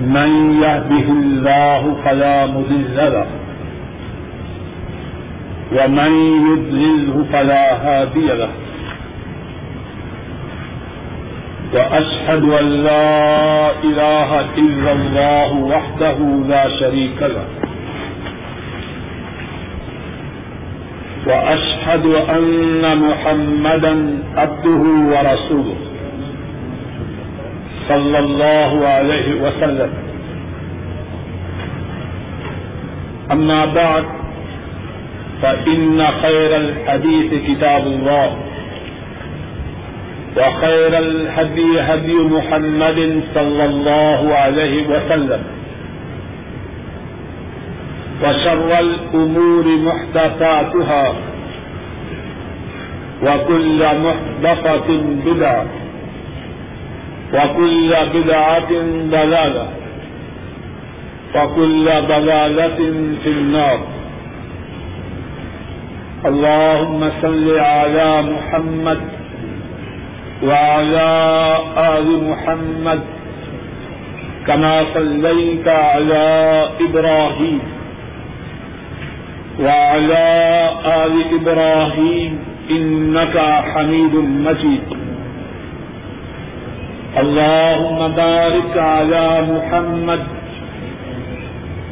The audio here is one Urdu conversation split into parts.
من يهده الله فلا مذل له ومن يضلله فلا هادي له وأشهد أن لا إله إلا الله وحده لا شريك له وأشهد أن محمدا عبده ورسوله صلى الله عليه وسلم. أما بعد، فإن خير الحديث كتاب الله، وخير الهدي هدي محمد صلى الله عليه وسلم. وشر الأمور محدثاتها، وكل محدثة بدعة. وكل بدعة ضلالة وكل ضلالة في النار اللهم صل على محمد وعلى آل محمد كما صليت على إبراهيم وعلى آل إبراهيم إنك حميد مجيد اللهم بارك على محمد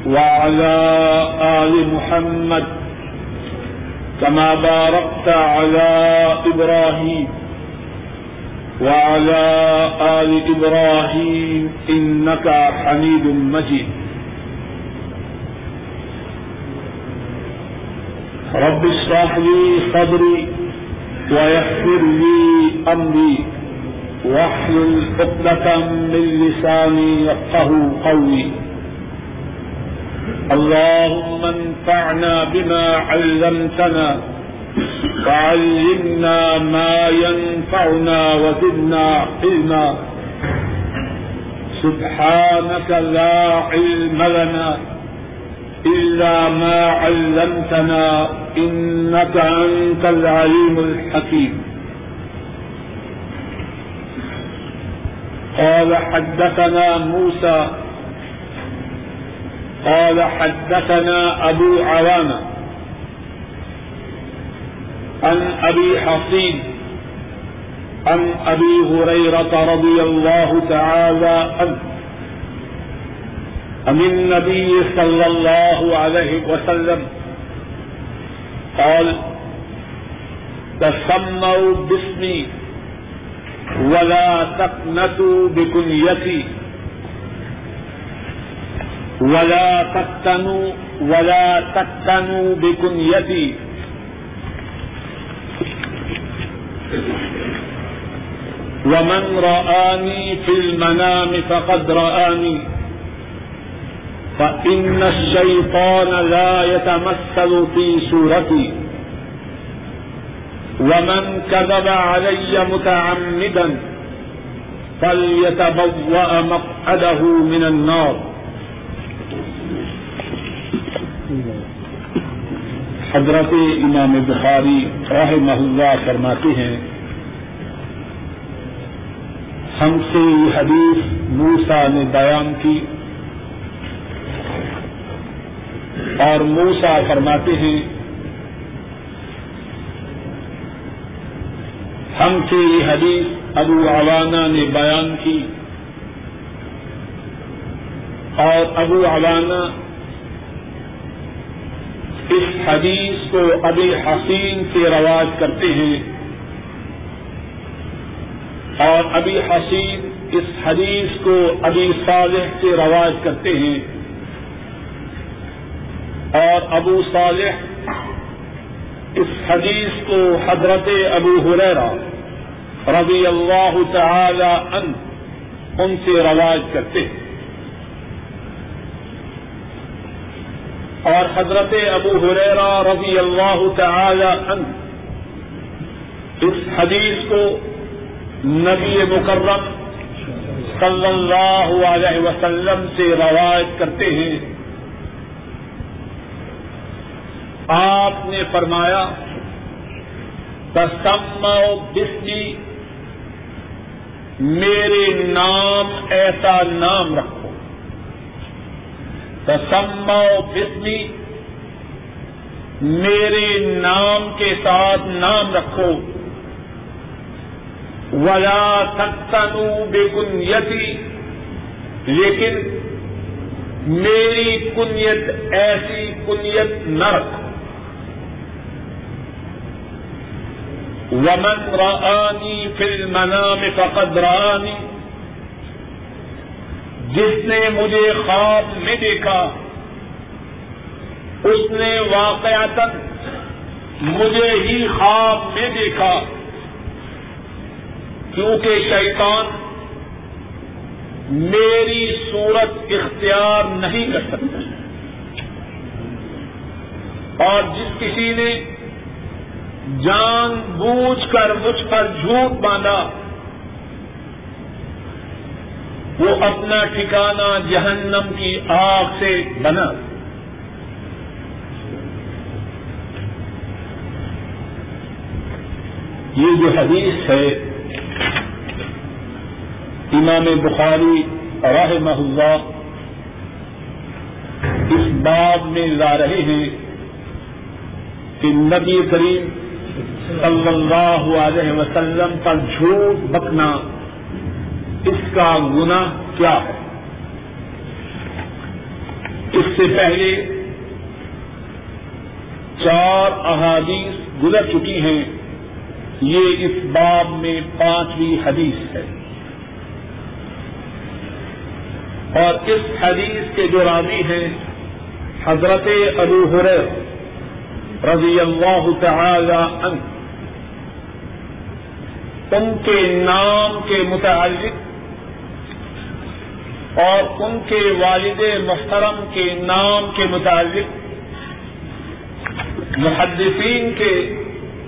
وعلى آل محمد كما باركت على إبراهيم وعلى آل إبراهيم إنك حميد مجيد. رب اشرح لي صدري ويسر لي أمري. واحلل عقدة من لساني يفقه قولي. اللهم انفعنا بما علمتنا وعلمنا ما ينفعنا وزدنا علما. سبحانك لا علم لنا إلا ما علمتنا إنك أنت العليم الحكيم. قال حدثنا موسى. قال حدثنا أبو عوانة عن أبي حصين. عن أبي هريرة رضي الله تعالى عنه. عن النبي صلى الله عليه وسلم. قال تسموا باسمي. ولا تقنتوا بكنيتي ولا تقتنوا ولا تقتنوا بكنيتي ومن رآني في المنام فقد رآني. فإن الشيطان لا يتمثل في صورتي. ومن كذب علي متعمدا فليتبوأ مقعده من النار. حضرت امام بخاری رحمہ اللہ فرماتے ہیں، ہم سے یہ حدیث موسا نے بیان کی اور موسا فرماتے ہیں ہم سے یہ حدیث ابو عوانہ نے بیان کی۔ اور ابو عوانہ اس حدیث کو ابھی حسین سے رواج کرتے ہیں۔ اور ابھی حسین اس حدیث کو ابھی صالح سے رواج کرتے ہیں۔ اور ابو صالح حدیث کو حضرت ابو حریرا رضی اللہ تعالی عنہ ان سے رواج کرتے ہیں۔ اور حضرت ابو حریرا رضی اللہ تعالی عنہ اس حدیث کو نبی مکرم صلی اللہ علیہ وسلم سے روایت کرتے ہیں۔ آپ نے فرمایا تسم بسمی میرے نام ایسا نام رکھو۔ تسم بسمی میرے نام کے ساتھ نام رکھو۔ ولا تختنو بے کنیتی لیکن میری کنیت ایسی کنیت نہ رکھو۔ ومن رآنی فی المنام فقد رآنی جس نے مجھے خواب میں دیکھا، اس نے واقعات مجھے ہی خواب میں دیکھا، کیونکہ شیطان میری صورت اختیار نہیں کر سکتا۔ اور جس کسی نے جان بوجھ کر مجھ پر جھوٹ باندھا۔ وہ اپنا ٹھکانہ جہنم کی آگ سے بنا۔ یہ جو حدیث ہے، امام بخاری راہ اللہ اس باب میں لا رہے ہیں کہ نبی کریم صلی اللہ علیہ وسلم پر جھوٹ بکنا، اس کا گنا کیا ہے؟ اس سے پہلے چار احادیث گزر چکی ہیں۔ یہ اس باب میں پانچویں حدیث ہے۔ اور اس حدیث کے جو راوی ہیں، حضرت ابو حریر رضی اللہ تعالی عنہ۔ ان کے نام کے متعلق اور ان کے والد محترم کے نام کے متعلق محدثین کے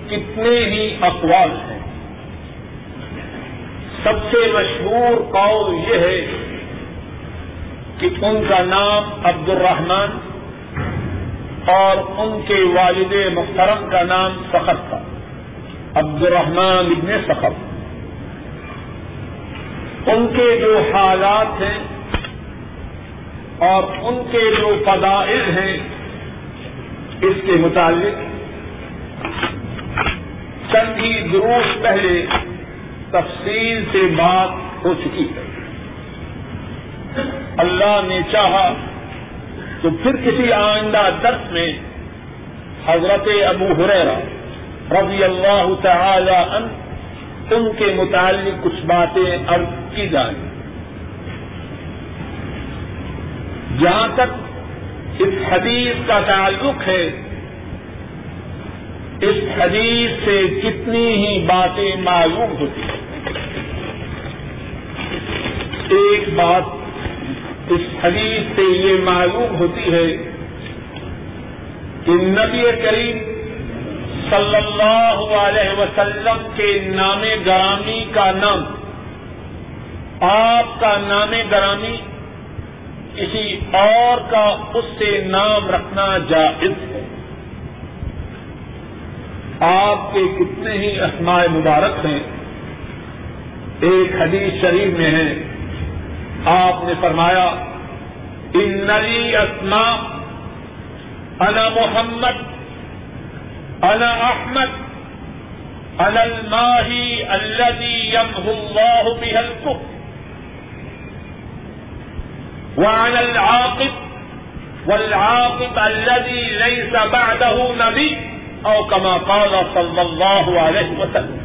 کتنے ہی اقوال ہیں۔ سب سے مشہور قول یہ ہے کہ ان کا نام عبد الرحمان اور ان کے والد محترم کا نام فخر تھا عبد الرحمان ابن سخب ان کے جو حالات ہیں اور ان کے جو فضائل ہیں اس کے متعلق چند ہی دروس پہلے تفصیل سے بات ہو چکی ہے۔ اللہ نے چاہا تو پھر کسی آئندہ درس میں حضرت ابو حریرہ رضی اللہ تعالی عنہ ان کے متعلق کچھ باتیں اب کی جائیں۔ جہاں تک اس حدیث کا تعلق ہے، اس حدیث سے کتنی ہی باتیں معلوم ہوتی ہیں۔ ایک بات اس حدیث سے یہ معلوم ہوتی ہے کہ نبی کریم صلی اللہ علیہ وسلم کے نام گرامی کا نام، آپ کا نام گرامی کسی اور کا اس سے نام رکھنا جائز ہے۔ آپ کے کتنے ہی اسماء مبارک ہیں، ایک حدیث شریف میں ہے۔ آپ نے فرمایا ان نلی اسما انا محمد، انا احمد، انا الماهي الذي يمحو الله بها الكفر وعلى العاقب، والعاقب الذي ليس بعده نبي او كما قال صلى الله عليه وسلم.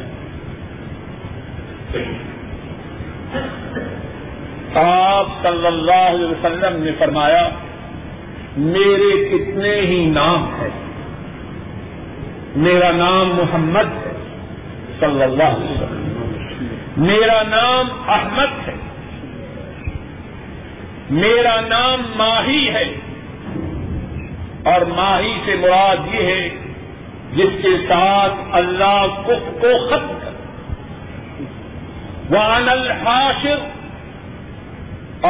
آپ صلی اللہ علیہ وسلم نے فرمایا، میرے کتنے ہی نام ہیں۔ میرا نام محمد ہے، صلی اللہ علیہ وسلم۔ میرا نام احمد ہے۔ میرا نام ماہی ہے۔ اور ماہی سے مراد یہ ہے، جس کے ساتھ اللہ کف کو ختم کر۔ وان الحاشر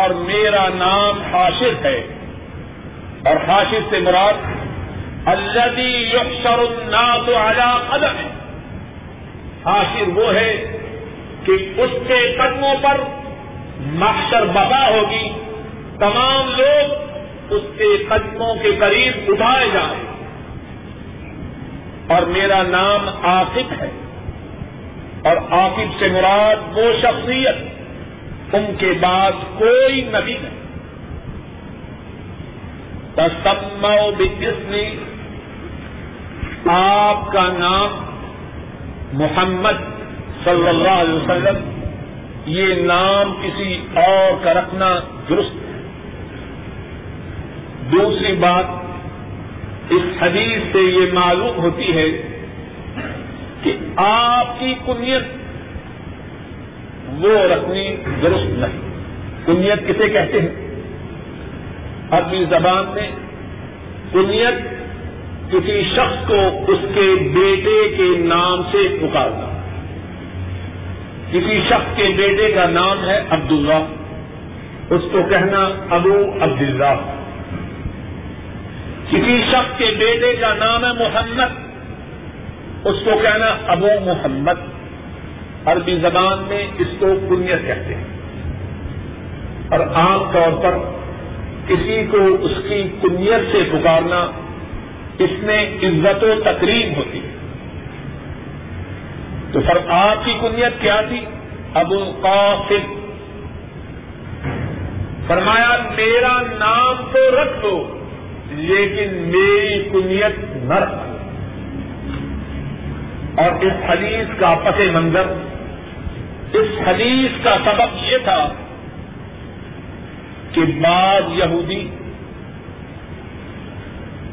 اور میرا نام حاشر ہے اور حاشر سے مراد الدی یقر الناس على قدم حاشر وہ ہے کہ اس کے قدموں پر محشر ببا ہوگی۔ تمام لوگ اس کے قدموں کے قریب اٹھائے جائیں۔ اور میرا نام آصف ہے۔ اور آصف سے مراد وہ شخصیت ان کے بعد کوئی نبی نہیں۔ تسمو بجسمی آپ کا نام محمد صلی اللہ علیہ وسلم۔ یہ نام کسی اور کا رکھنا درست ہے۔ دوسری بات، اس حدیث سے یہ معلوم ہوتی ہے کہ آپ کی کنیت وہ رکھنی درست نہیں۔ کنیت کسے کہتے ہیں؟ اپنی زبان میں کنیت کسی شخص کو اس کے بیٹے کے نام سے پکارنا۔ کسی شخص کے بیٹے کا نام ہے عبداللہ۔ اس کو کہنا ابو عبداللہ۔ کسی شخص کے بیٹے کا نام ہے محمد۔ اس کو کہنا ابو محمد۔ عربی زبان میں اس کو کنیت کہتے ہیں۔ اور عام طور پر کسی کو اس کی کنیت سے پکارنا اس میں عزت و تقریب ہوتی ہے۔ تو سر آپ کی کنیت کیا تھی؟ ابو القاسم فرمایا، میرا نام تو رکھ دو، لیکن میری کنیت نہ رکھ دو۔ اور اس حدیث کا پس منظر اس حدیث کا سبب یہ تھا کہ بعض یہودی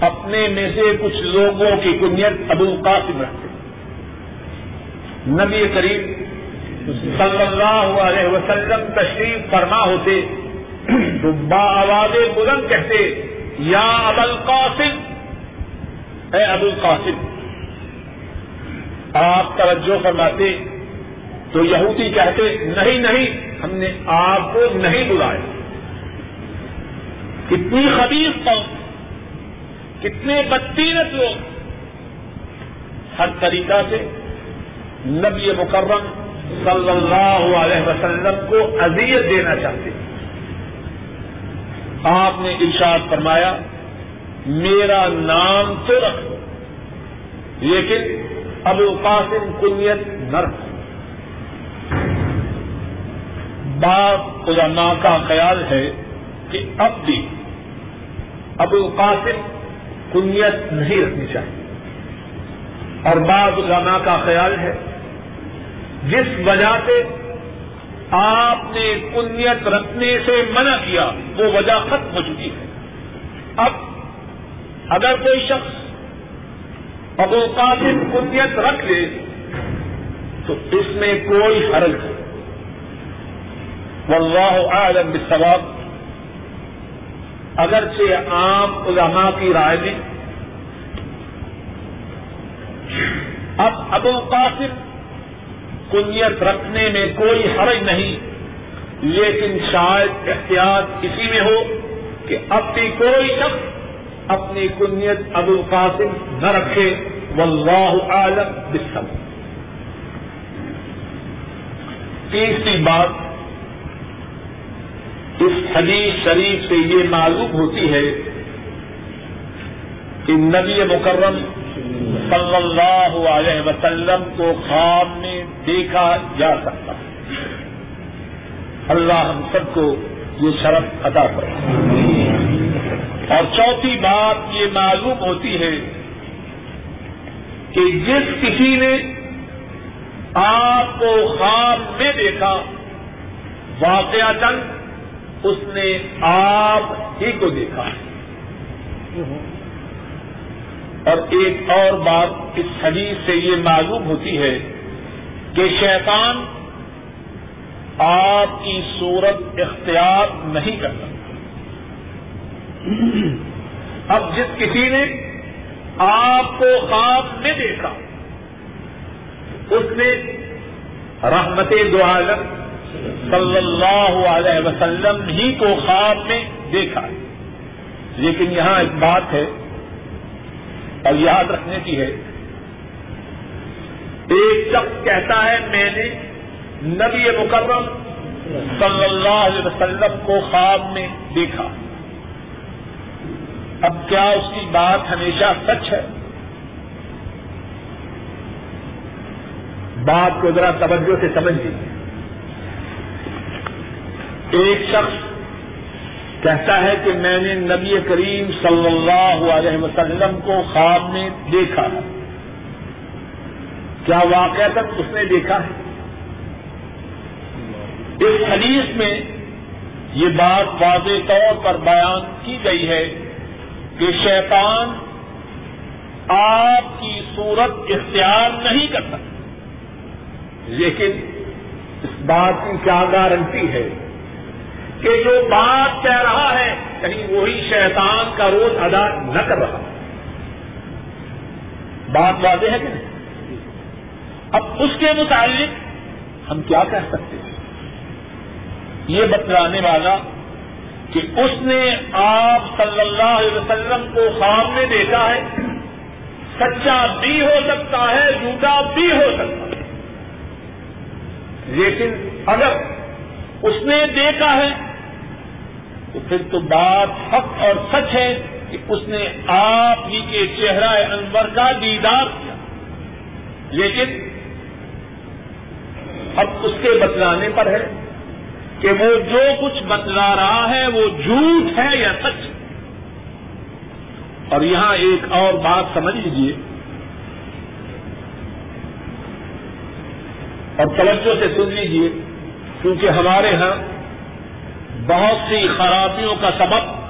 اپنے میں سے کچھ لوگوں کی کنیت ابو القاسم رکھتے نبی کریم صلی اللہ علیہ وسلم تشریف فرما ہوتے تو با آواز بلند کہتے، یا ابو القاسم، اے ابو القاسم، آپ توجہ فرماتے تو یہودی کہتے، نہیں نہیں، ہم نے آپ کو نہیں بلایا. کتنی خبیص قوم، کتنے بدتینت لوگ۔ ہر طریقہ سے نبی مکرم صلی اللہ علیہ وسلم کو اذیت دینا چاہتے ہیں۔ آپ نے ارشاد فرمایا، میرا نام تو رکھ لیکن ابو قاسم کنیت نہ رکھ بعض علماء کا خیال ہے کہ اب بھی ابو قاسم کنیت نہیں رکھنی چاہیے۔ اور بعض علماء کا خیال ہے، جس وجہ سے آپ نے کنیت رکھنے سے منع کیا، وہ وجہ ختم ہو چکی ہے۔ اب اگر کوئی شخص ابو قاسم کنیت رکھ لے، تو اس میں کوئی حرج نہیں۔ واللہ اعلم بالثواب اگرچہ عام علماء کی رائے میں۔ اب ابو قاسم کنیت رکھنے میں کوئی حرج نہیں، لیکن شاید احتیاط اسی میں ہو کہ اب بھی کوئی شخص اپنی کنیت ابو القاسم نہ رکھے۔ واللہ عالم بسم تیسری بات اس حدیث شریف سے یہ معلوم ہوتی ہے کہ نبی مکرم صلی اللہ علیہ وسلم کو خواب میں دیکھا جا سکتا اللہ ہم سب کو یہ شرف عطا کرے اور چوتھی بات یہ معلوم ہوتی ہے کہ جس کسی نے آپ کو خواب میں دیکھا واقعہ چند اس نے آپ ہی کو دیکھا۔ اور ایک اور بات اس حدیث سے یہ معلوم ہوتی ہے کہ شیطان آپ کی صورت اختیار نہیں کرتا اب جس کسی نے آپ کو خواب میں دیکھا، اس نے رحمت دو عالم صلی اللہ علیہ وسلم ہی کو خواب میں دیکھا۔ لیکن یہاں ایک بات ہے اور یاد رکھنے کی ہے۔ ایک شخص کہتا ہے، میں نے نبی مکرم صلی اللہ علیہ وسلم کو خواب میں دیکھا۔ اب کیا اس کی بات ہمیشہ سچ ہے؟ بات کو ذرا توجہ سے سمجھ لیجیے ایک شخص کہتا ہے کہ میں نے نبی کریم صلی اللہ علیہ وسلم کو خواب میں دیکھا کیا واقع تک اس نے دیکھا ہے؟ اس حدیث میں یہ بات واضح طور پر بیان کی گئی ہے کہ شیطان آپ کی صورت اختیار نہیں کر لیکن اس بات کی کیا گارنٹی ہے؟ کہ جو بات کہہ رہا ہے کہیں وہی شیطان کا روز ادا نہ کر رہا۔ بات واضح ہے کہ نہیں؟ اب اس کے متعلق ہم کیا کہہ سکتے ہیں؟ یہ بتلانے والا کہ اس نے آپ صلی اللہ علیہ وسلم کو خواب میں دیکھا ہے، سچا بھی ہو سکتا ہے، جھوٹا بھی ہو سکتا ہے۔ لیکن اگر اس نے دیکھا ہے تو پھر تو بات حق اور سچ ہے کہ اس نے آپ ہی کے چہرہ انور کا دیدار کیا۔ لیکن اب اس کے بتلانے پر ہے کہ وہ جو کچھ بتلا رہا ہے وہ جھوٹ ہے یا سچ۔ اور یہاں ایک اور بات سمجھ لیجیے اور توجہ سے سن لیجیے کیونکہ ہمارے ہاں بہت سی خرابیوں کا سبب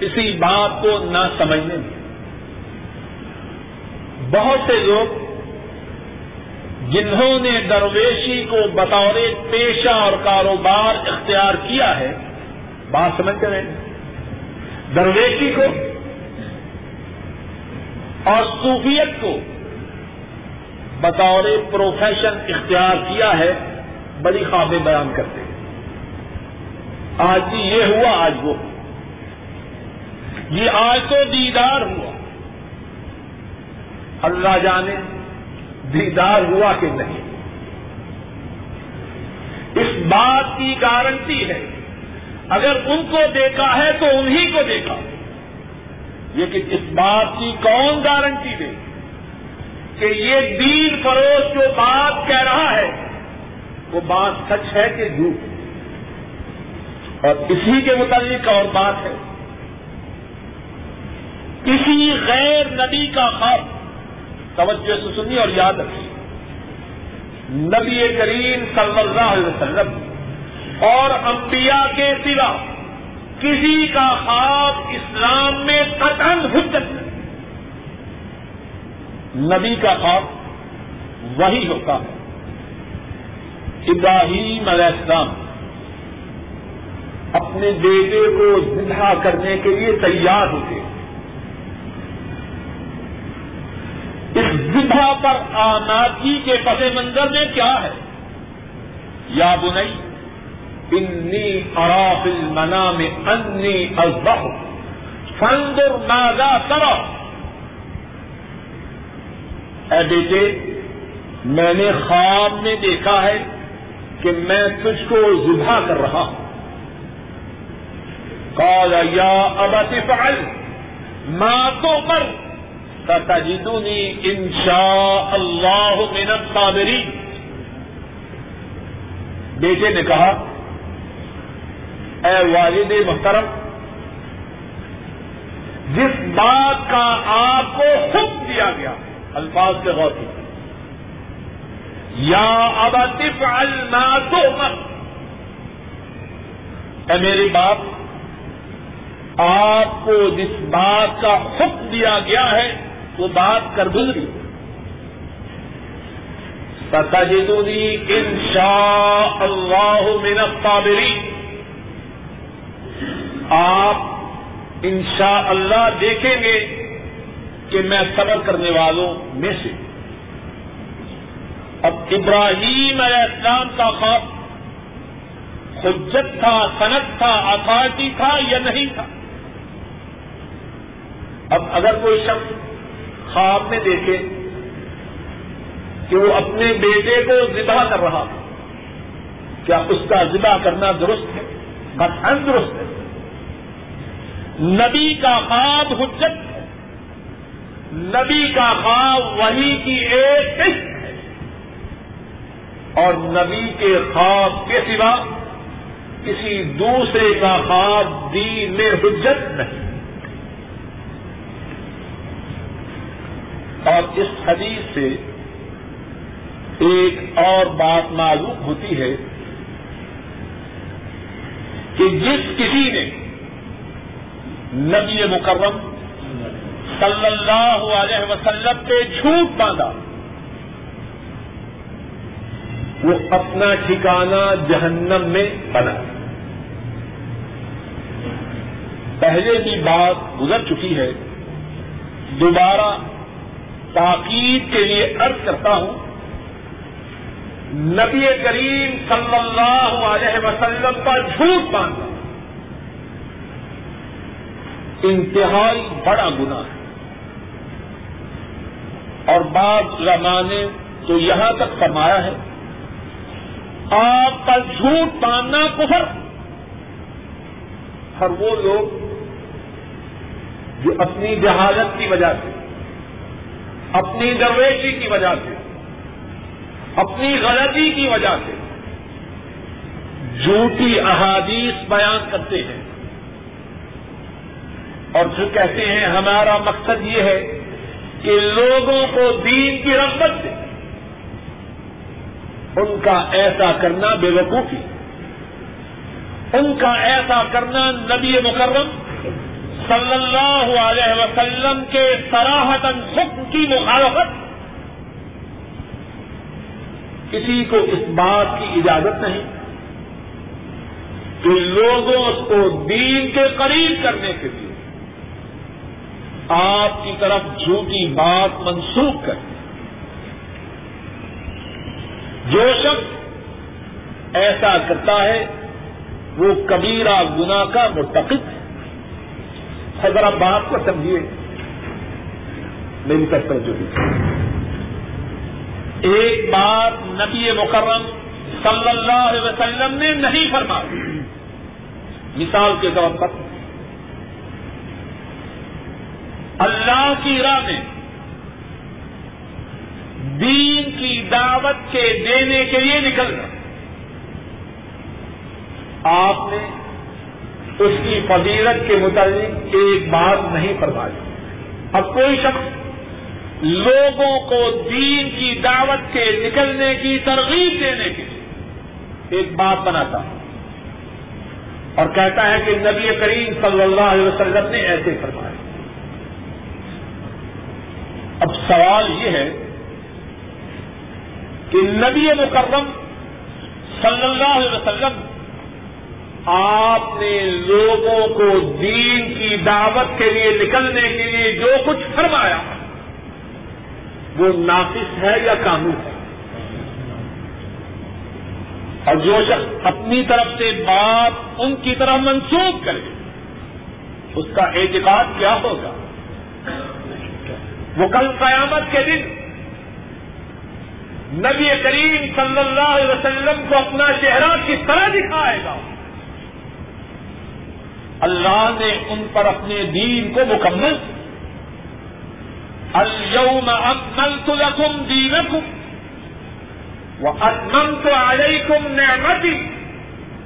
اسی بات کو نہ سمجھنے میں۔ بہت سے لوگ جنہوں نے درویشی کو بطور پیشہ اور کاروبار اختیار کیا ہے، بات سمجھتے رہے درویشی کو اور صوفیت کو بطور پروفیشن اختیار کیا ہے، بڑی خوابیں بیان کرتے ہیں۔ آج بھی یہ ہوا، آج وہ۔ یہ آج تو دیدار ہوا۔ اللہ جانے دیدار ہوا کہ نہیں۔ اس بات کی گارنٹی ہے۔ اگر ان کو دیکھا ہے تو انہی کو دیکھا۔ لیکن اس بات کی کون گارنٹی دے؟ کہ یہ دین فروش جو بات کہہ رہا ہے، وہ بات سچ ہے کہ جھوٹ؟ اور اسی کے متعلق اور بات ہے۔ کسی غیر نبی کا خواب، توجہ سے سنی اور یاد رکھی نبی کریم صلی اللہ علیہ وسلم اور انبیاء کے سوا کسی کا خواب اسلام میں قطن حجت نہیں نبی کا خواب وہی ہوتا ہے۔ ابراہیم علیہ السلام اپنے بیٹے کو زندہ کرنے کے لیے تیار ہوتے۔ اس زندہ پر آنادگی کے پس منظر میں کیا ہے؟ یا بنئی انی اراف المنا میں انی ازبہ فندر نادا کرو اے بیٹے، میں نے خواب میں دیکھا ہے کہ میں تجھ کو ذبح کر رہا ہوں۔ قال یا ابت فعل ما تؤمر ستجدنی ان شاء اللہ من الصابرین بیٹے نے کہا، اے والد محترم، جس بات کا آپ کو حکم دیا گیا، الفاظ سے غور کی یا اب افعل ما تؤمر اے میری باپ آپ کو جس بات کا حکم دیا گیا ہے، وہ بات کر گزری۔ ستجدنی ان شاء اللہ من الصابرین۔ آپ انشاء اللہ دیکھیں گے کہ میں صبر کرنے والوں میں سے۔ اب ابراہیم علیہ السلام کا خواب حجت تھا صنعت تھا اتارٹی تھا یا نہیں تھا؟ اب اگر کوئی شخص خواب میں دیکھے کہ وہ اپنے بیٹے کو ذبح کر رہا کیا اس کا ذبح کرنا درست ہے؟ بس درست ہے۔ نبی کا خواب حجت ہے۔ نبی کا خواب وہی کی ایک قسط ہے۔ اور نبی کے خواب کے سوا کسی دوسرے کا خواب دین میں حجت نہیں۔ اور اس حدیث سے ایک اور بات معلوم ہوتی ہے کہ جس کسی نے نبی مکرم صلی اللہ علیہ وسلم پہ جھوٹ باندھا، وہ اپنا ٹھکانا جہنم میں بنا۔ پہلے بھی بات گزر چکی ہے، دوبارہ تاکید کے لیے ارد کرتا ہوں، نبی کریم صلی اللہ علیہ وسلم کا جھوٹ باندھا انتہائی بڑا گنا ہے۔ اور بعض علماء نے تو یہاں تک فرمایا ہے، آپ کا جھوٹ باندھنا کفر۔ ہر وہ لوگ جو اپنی جہازت کی وجہ سے اپنی درویشی کی وجہ سے، اپنی غلطی کی وجہ سے جھوٹی احادیث بیان کرتے ہیں۔ اور پھر کہتے ہیں، ہمارا مقصد یہ ہے کہ لوگوں کو دین کی رغبت دے ان کا ایسا کرنا بے وقوفی، ان کا ایسا کرنا نبی مکرم صلی اللہ علیہ وسلم کے سراہتن حکم کی مخالفت. کسی کو اس بات کی اجازت نہیں کہ لوگوں کو دین کے قریب کرنے کے لیے آپ کی طرف جھوٹی بات منسوخ کر جو شخص ایسا کرتا ہے وہ کبیرہ گنا کا مرتکب ہے ذرا بات کو سمجھیے میری طرف جو ایک بات نبی مکرم صلی اللہ علیہ وسلم نے نہیں فرمائی۔ مثال کے طور پر، اللہ کی راہ میں دین کی دعوت کے دینے کے لیے نکلنا۔ آپ نے اس کی فضیلت کے متعلق ایک بات نہیں فرمائی۔ اب کوئی شخص لوگوں کو دین کی دعوت کے نکلنے کی ترغیب دینے کے ایک بات بناتا اور کہتا ہے کہ نبی کریم صلی اللہ علیہ وسلم نے ایسے فرمایا۔ اب سوال یہ ہے کہ نبی مکرم صلی اللہ علیہ وسلم آپ نے لوگوں کو دین کی دعوت کے لیے نکلنے کے لیے جو کچھ فرمایا، وہ نافذ ہے یا قانون ہے؟ اور جو شخص اپنی طرف سے بات ان کی طرح منسوخ کرے، اس کا اعتقاد کیا ہوگا؟ وہ کل قیامت کے دن نبی کریم صلی اللہ علیہ وسلم کو اپنا چہرہ کس طرح دکھائے گا؟ اللہ نے ان پر اپنے دین کو مکمل اليوم اکملت لکم دینکم واتممت علیکم نعمتی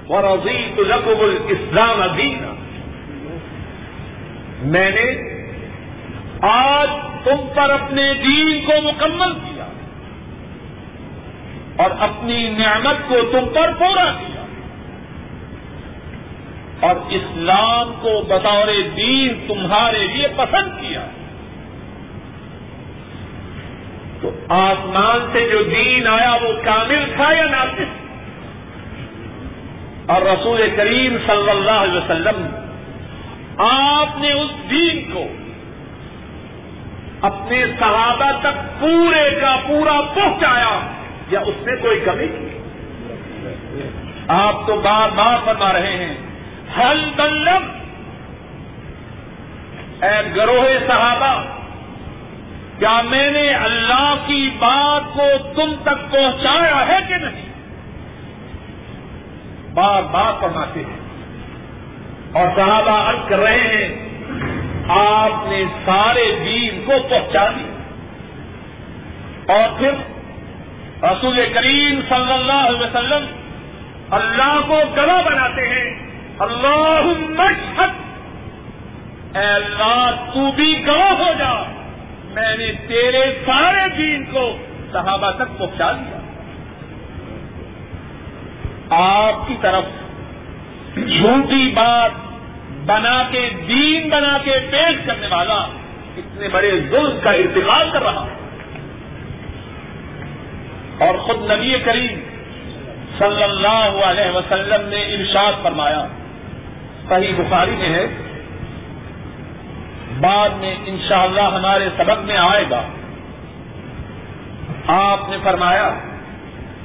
ورضیت لکم الاسلام دینا میں نے آج تم پر اپنے دین کو مکمل کیا اور اپنی نعمت کو تم پر پورا کیا۔ اور اسلام کو بطور دین تمہارے لیے پسند کیا۔ تو آسمان سے جو دین آیا وہ کامل تھا یا ناقص؟ اور رسول کریم صلی اللہ علیہ وسلم، آپ نے اس دین کو اپنے صحابہ تک پورے کا پورا پہنچایا یا اس میں کوئی کمی کی آپ تو بار بار فرما رہے ہیں ہل بلب اے گروہ صحابہ، کیا میں نے اللہ کی بات کو تم تک پہنچایا ہے کہ نہیں؟ بار بار فرماتے ہیں۔ اور صحابہ عرض کر رہے ہیں، آپ نے سارے دین کو پہنچا دیا۔ اور پھر رسول کریم صلی اللہ علیہ وسلم اللہ کو گلا بناتے ہیں۔ اللہ مشہد اے اللہ، تو بھی گواہ ہو جا۔ میں نے تیرے سارے دین کو صحابہ تک پہنچا دیا۔ آپ کی طرف جھوٹی بات بنا کے، دین بنا کے پیش کرنے والا اتنے بڑے ظلم کا ارتقاب کر رہا۔ اور خود نبی کریم صلی اللہ علیہ وسلم نے ارشاد فرمایا صحیح بخاری میں ہے۔ بعد میں انشاءاللہ ہمارے سبق میں آئے گا۔ آپ نے فرمایا،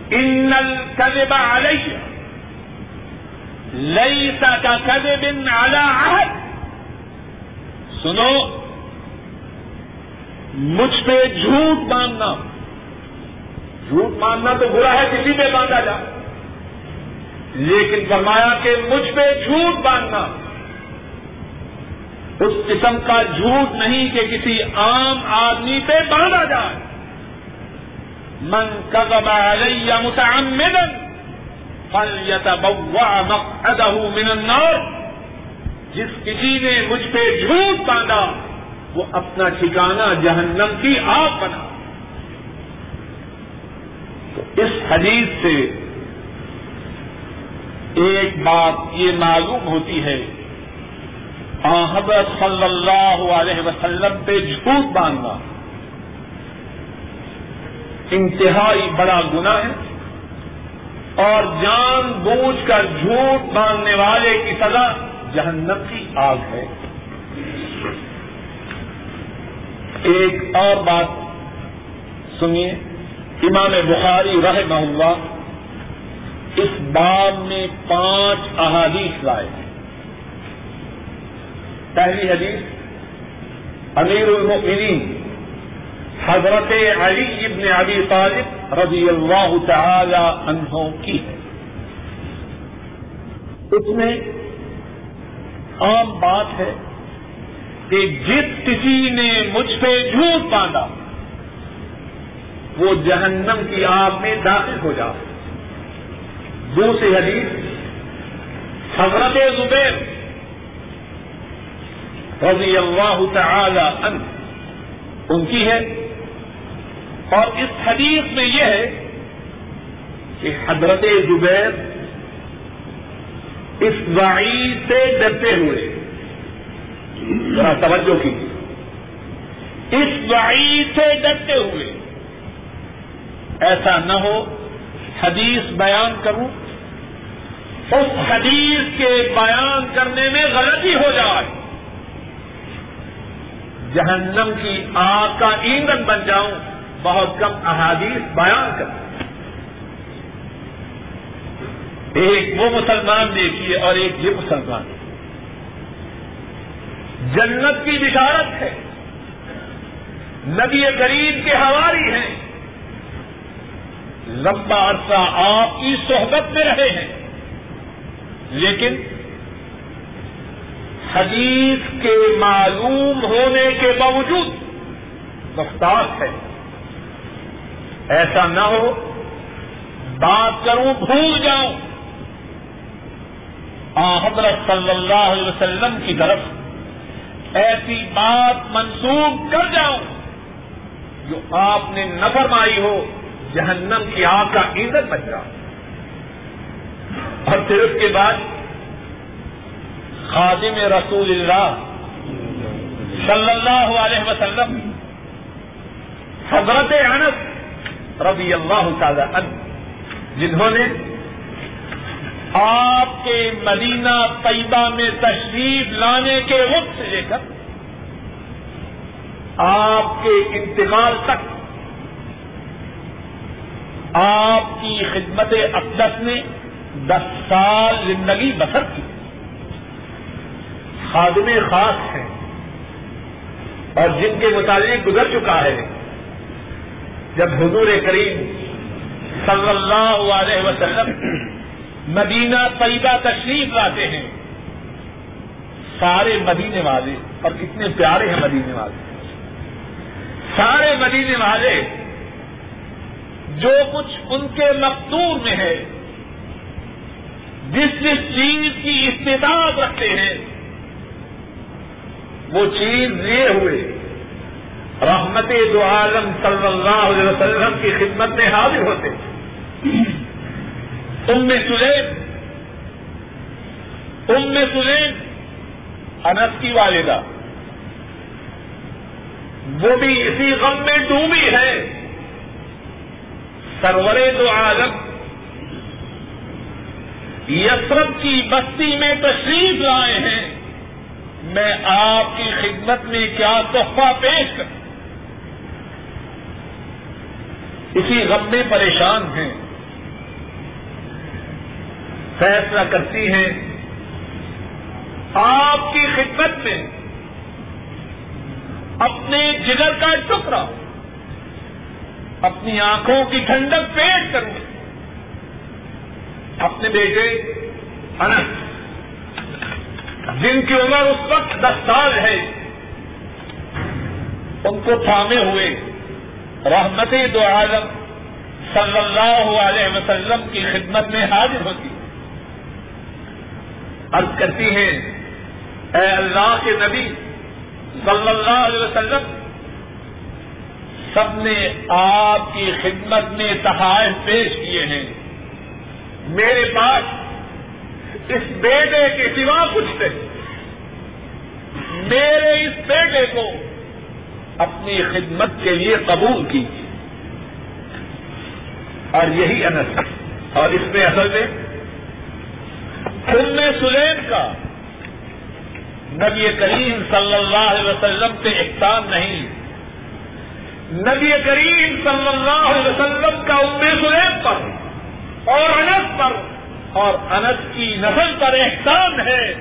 ان الكذب علیہ، لیس کا کذب علی عہد۔ سنو، مجھ پہ جھوٹ ماننا۔ جھوٹ ماننا تو برا ہے، کسی پہ باندھا جا لیکن فرمایا کہ مجھ پہ جھوٹ باندھنا اس قسم کا جھوٹ نہیں کہ کسی عام آدمی پہ باندھا جائے۔ من کذب علی متعمدا فلیتبوع مقعدہ من النار۔ جس کسی نے مجھ پہ جھوٹ باندھا، وہ اپنا ٹھکانہ جہنم کی آگ بنا۔ تو اس حدیث سے ایک بات یہ معلوم ہوتی ہے۔ حضرت صلی اللہ علیہ وسلم پہ جھوٹ باندھنا۔ انتہائی بڑا گنا ہے۔ اور جان بوجھ کر جھوٹ باندھنے والے کی سزا جہنم کی آگ ہے۔ ایک اور بات سنیے۔ امام بخاری رحمہ اللہ اس باب میں پانچ احادیث لائے ہیں۔ پہلی حدیث، امیر المؤمنین، حضرت علی ابن ابی طالب رضی اللہ تعالی عنہ کی ہے۔ اس میں عام بات ہے کہ جس کسی نے مجھ پہ جھوٹ باندھا، وہ جہنم کی آگ میں داخل ہو جا دوسری حدیث، حضرت زبیر رضی اللہ تعالی عنہ، ان کی ہے۔ اور اس حدیث میں یہ ہے کہ حضرت زبیر اس وعید سے ڈرتے ہوئے، ذرا توجہ کی اس وعید سے ڈرتے ہوئے ایسا نہ ہو حدیث بیان کروں، اس حدیث کے بیان کرنے میں غلطی ہو جائے۔ جہنم کی آگ کا ایندھن بن جاؤں، بہت کم احادیث بیان کر ایک وہ مسلمان دیکھیے اور ایک یہ مسلمان۔ جنت کی بشارت ہے، نبی کریم کے حواری ہیں۔ لمبا عرصہ آپ کی صحبت میں رہے ہیں۔ لیکن حدیث کے معلوم ہونے کے باوجود مختار ہے۔ ایسا نہ ہو۔ بات کروں، بھول جاؤں۔ حضرت صلی اللہ علیہ وسلم کی طرف ایسی بات منسوخ کر جاؤں جو آپ نے نہ فرمائی ہو۔ جہنم کی آگ کا ایندھن بن جاؤ اور پھر اس کے بعد خادم رسول اللہ صلی اللہ علیہ وسلم، حضرت انس رضی اللہ تعالی عنہ، جنہوں نے آپ کے مدینہ طیبہ میں تشریف لانے کے وقت سے لے کر آپ کے انتقال تک آپ کی خدمت اقدس نے دس سال زندگی بسر کی۔ خادم خاص ہیں اور جن کے متعلق گزر چکا ہے۔ جب حضور کریم صلی اللہ علیہ وسلم مدینہ طیبہ تشریف لاتے ہیں، سارے مدینے والے، اور کتنے پیارے ہیں مدینے والے۔ سارے مدینے والے جو کچھ ان کے مقدور میں ہے، جس جس چیز کی استطاعت رکھتے ہیں، وہ چیز لیے ہوئے۔ رحمت دو عالم صلی اللہ علیہ وسلم کی خدمت میں حاضر ہوتے ام سلیم ام سلیم، انس کی والدہ۔ وہ بھی اسی غم میں ڈوبی ہے۔ سرور دو عالم یسرف کی بستی میں تشریف لائے ہیں۔ میں آپ کی خدمت میں کیا تحفہ پیش کروں؟ اسی غم میں پریشان ہیں۔ فیصلہ کرتی ہیں۔ آپ کی خدمت میں اپنے جگر کا ٹکڑا اپنی آنکھوں کی ٹھنڈک پیش کروں اپنے بیٹے انس جن کی عمر اس وقت دس سال ہے، ان کو تھامے ہوئے رحمت دو عالم صلی اللہ علیہ وسلم کی خدمت میں حاضر ہوتی۔ عرض کرتی ہیں، اے اللہ کے نبی صلی اللہ علیہ وسلم سب نے آپ کی خدمت میں تحائف پیش کیے ہیں۔ میرے پاس اس بیٹے کے سوا کچھ نہیں۔ میرے اس بیٹے کو اپنی خدمت کے لیے قبول کی اور یہی انس اور اس میں اصل میں ام سلیم کا نبی کریم صلی اللہ علیہ وسلم سے احسان نہیں۔ نبی کریم صلی اللہ علیہ وسلم کا ام سلیم پر اور انس پر اور انس کی نسل پر احسان ہے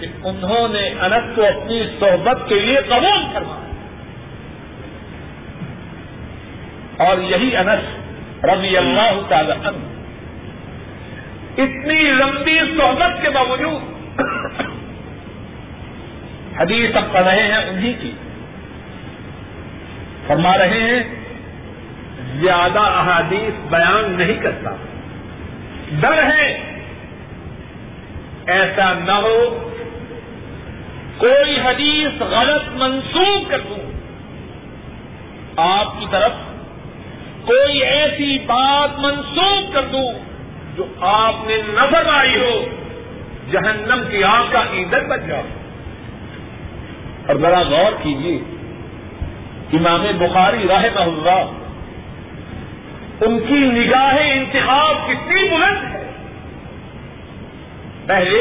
کہ انہوں نے انس کو اپنی صحبت کے لیے قبول کروایا اور یہی انس رضی اللہ تعالی عنہ۔ اتنی لمبی صحبت کے باوجود حدیث اب پڑھ رہے ہیں انہی کی۔ فرما رہے ہیں، زیادہ احادیث بیان نہیں کرتا۔ ڈر ہے۔ ایسا نہ ہو۔ کوئی حدیث غلط منسوخ کر دوں۔ آپ کی طرف کوئی ایسی بات منسوخ کر دوں جو آپ نے نظر آئی ہو۔ جہنم کی آگ کا ایندھن بن جاؤ۔ اور ذرا غور کیجیے۔ امام بخاری راہ اللہ، ان کی نگاہ انتخاب کتنی بلند ہے پہلے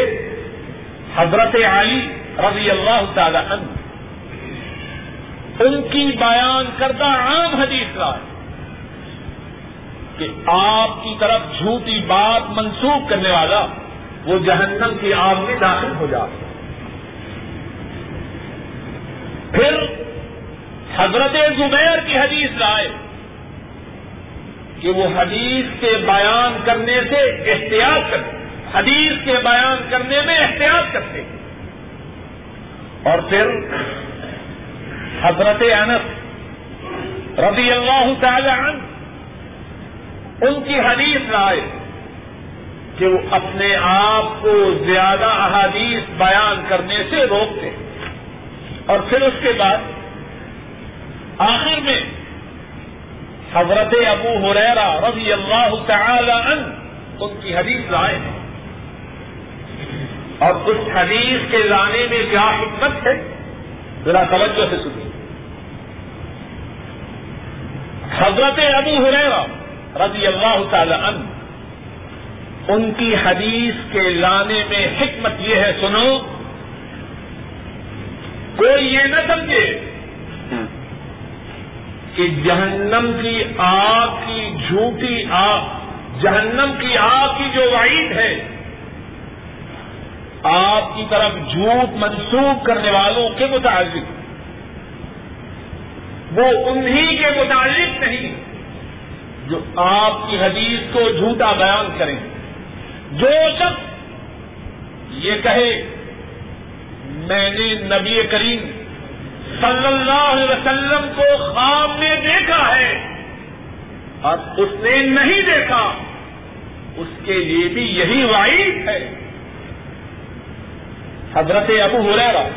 حضرت علی رضی اللہ تعالی عنہ، ان کی بیان کردہ عام حدیث رائے کہ آپ کی طرف جھوٹی بات منسوخ کرنے والا وہ جہنم کی آگ میں داخل ہو جاتا پھر حضرت زبیر کی حدیث رائے کہ وہ حدیث کے بیان کرنے سے احتیاط کرتے حدیث کے بیان کرنے میں احتیاط کرتے اور پھر حضرت انس رضی اللہ تعالی عنہ ان کی حدیث رائے کہ وہ اپنے آپ کو زیادہ احادیث بیان کرنے سے روکتے اور پھر اس کے بعد آخر میں حضرت ابو حریرا رضی اللہ تعالی عنہ ان کی حدیث لائے ہیں۔ اور اس حدیث کے لانے میں کیا حکمت ہے؟ ذرا توجہ سے سنیے۔ حضرت ابو حریرا رضی اللہ تعالی عنہ ان کی حدیث کے لانے میں حکمت یہ ہے، سنو۔ کوئی یہ نہ سمجھے کہ جہنم کی آگ کی جھوٹی آگ، جہنم کی آگ کی جو وعید ہے، آپ کی طرف جھوٹ منسوخ کرنے والوں کے متعلق۔ وہ انہی کے متعلق نہیں، جو آپ کی حدیث کو جھوٹا بیان کریں۔ جو شخص یہ کہے، میں نے نبی کریم صلی اللہ علیہ وسلم کو خواب میں دیکھا ہے اور اس نے نہیں دیکھا، اس کے لیے بھی یہی وعید ہے۔ حضرت ابو ہریرا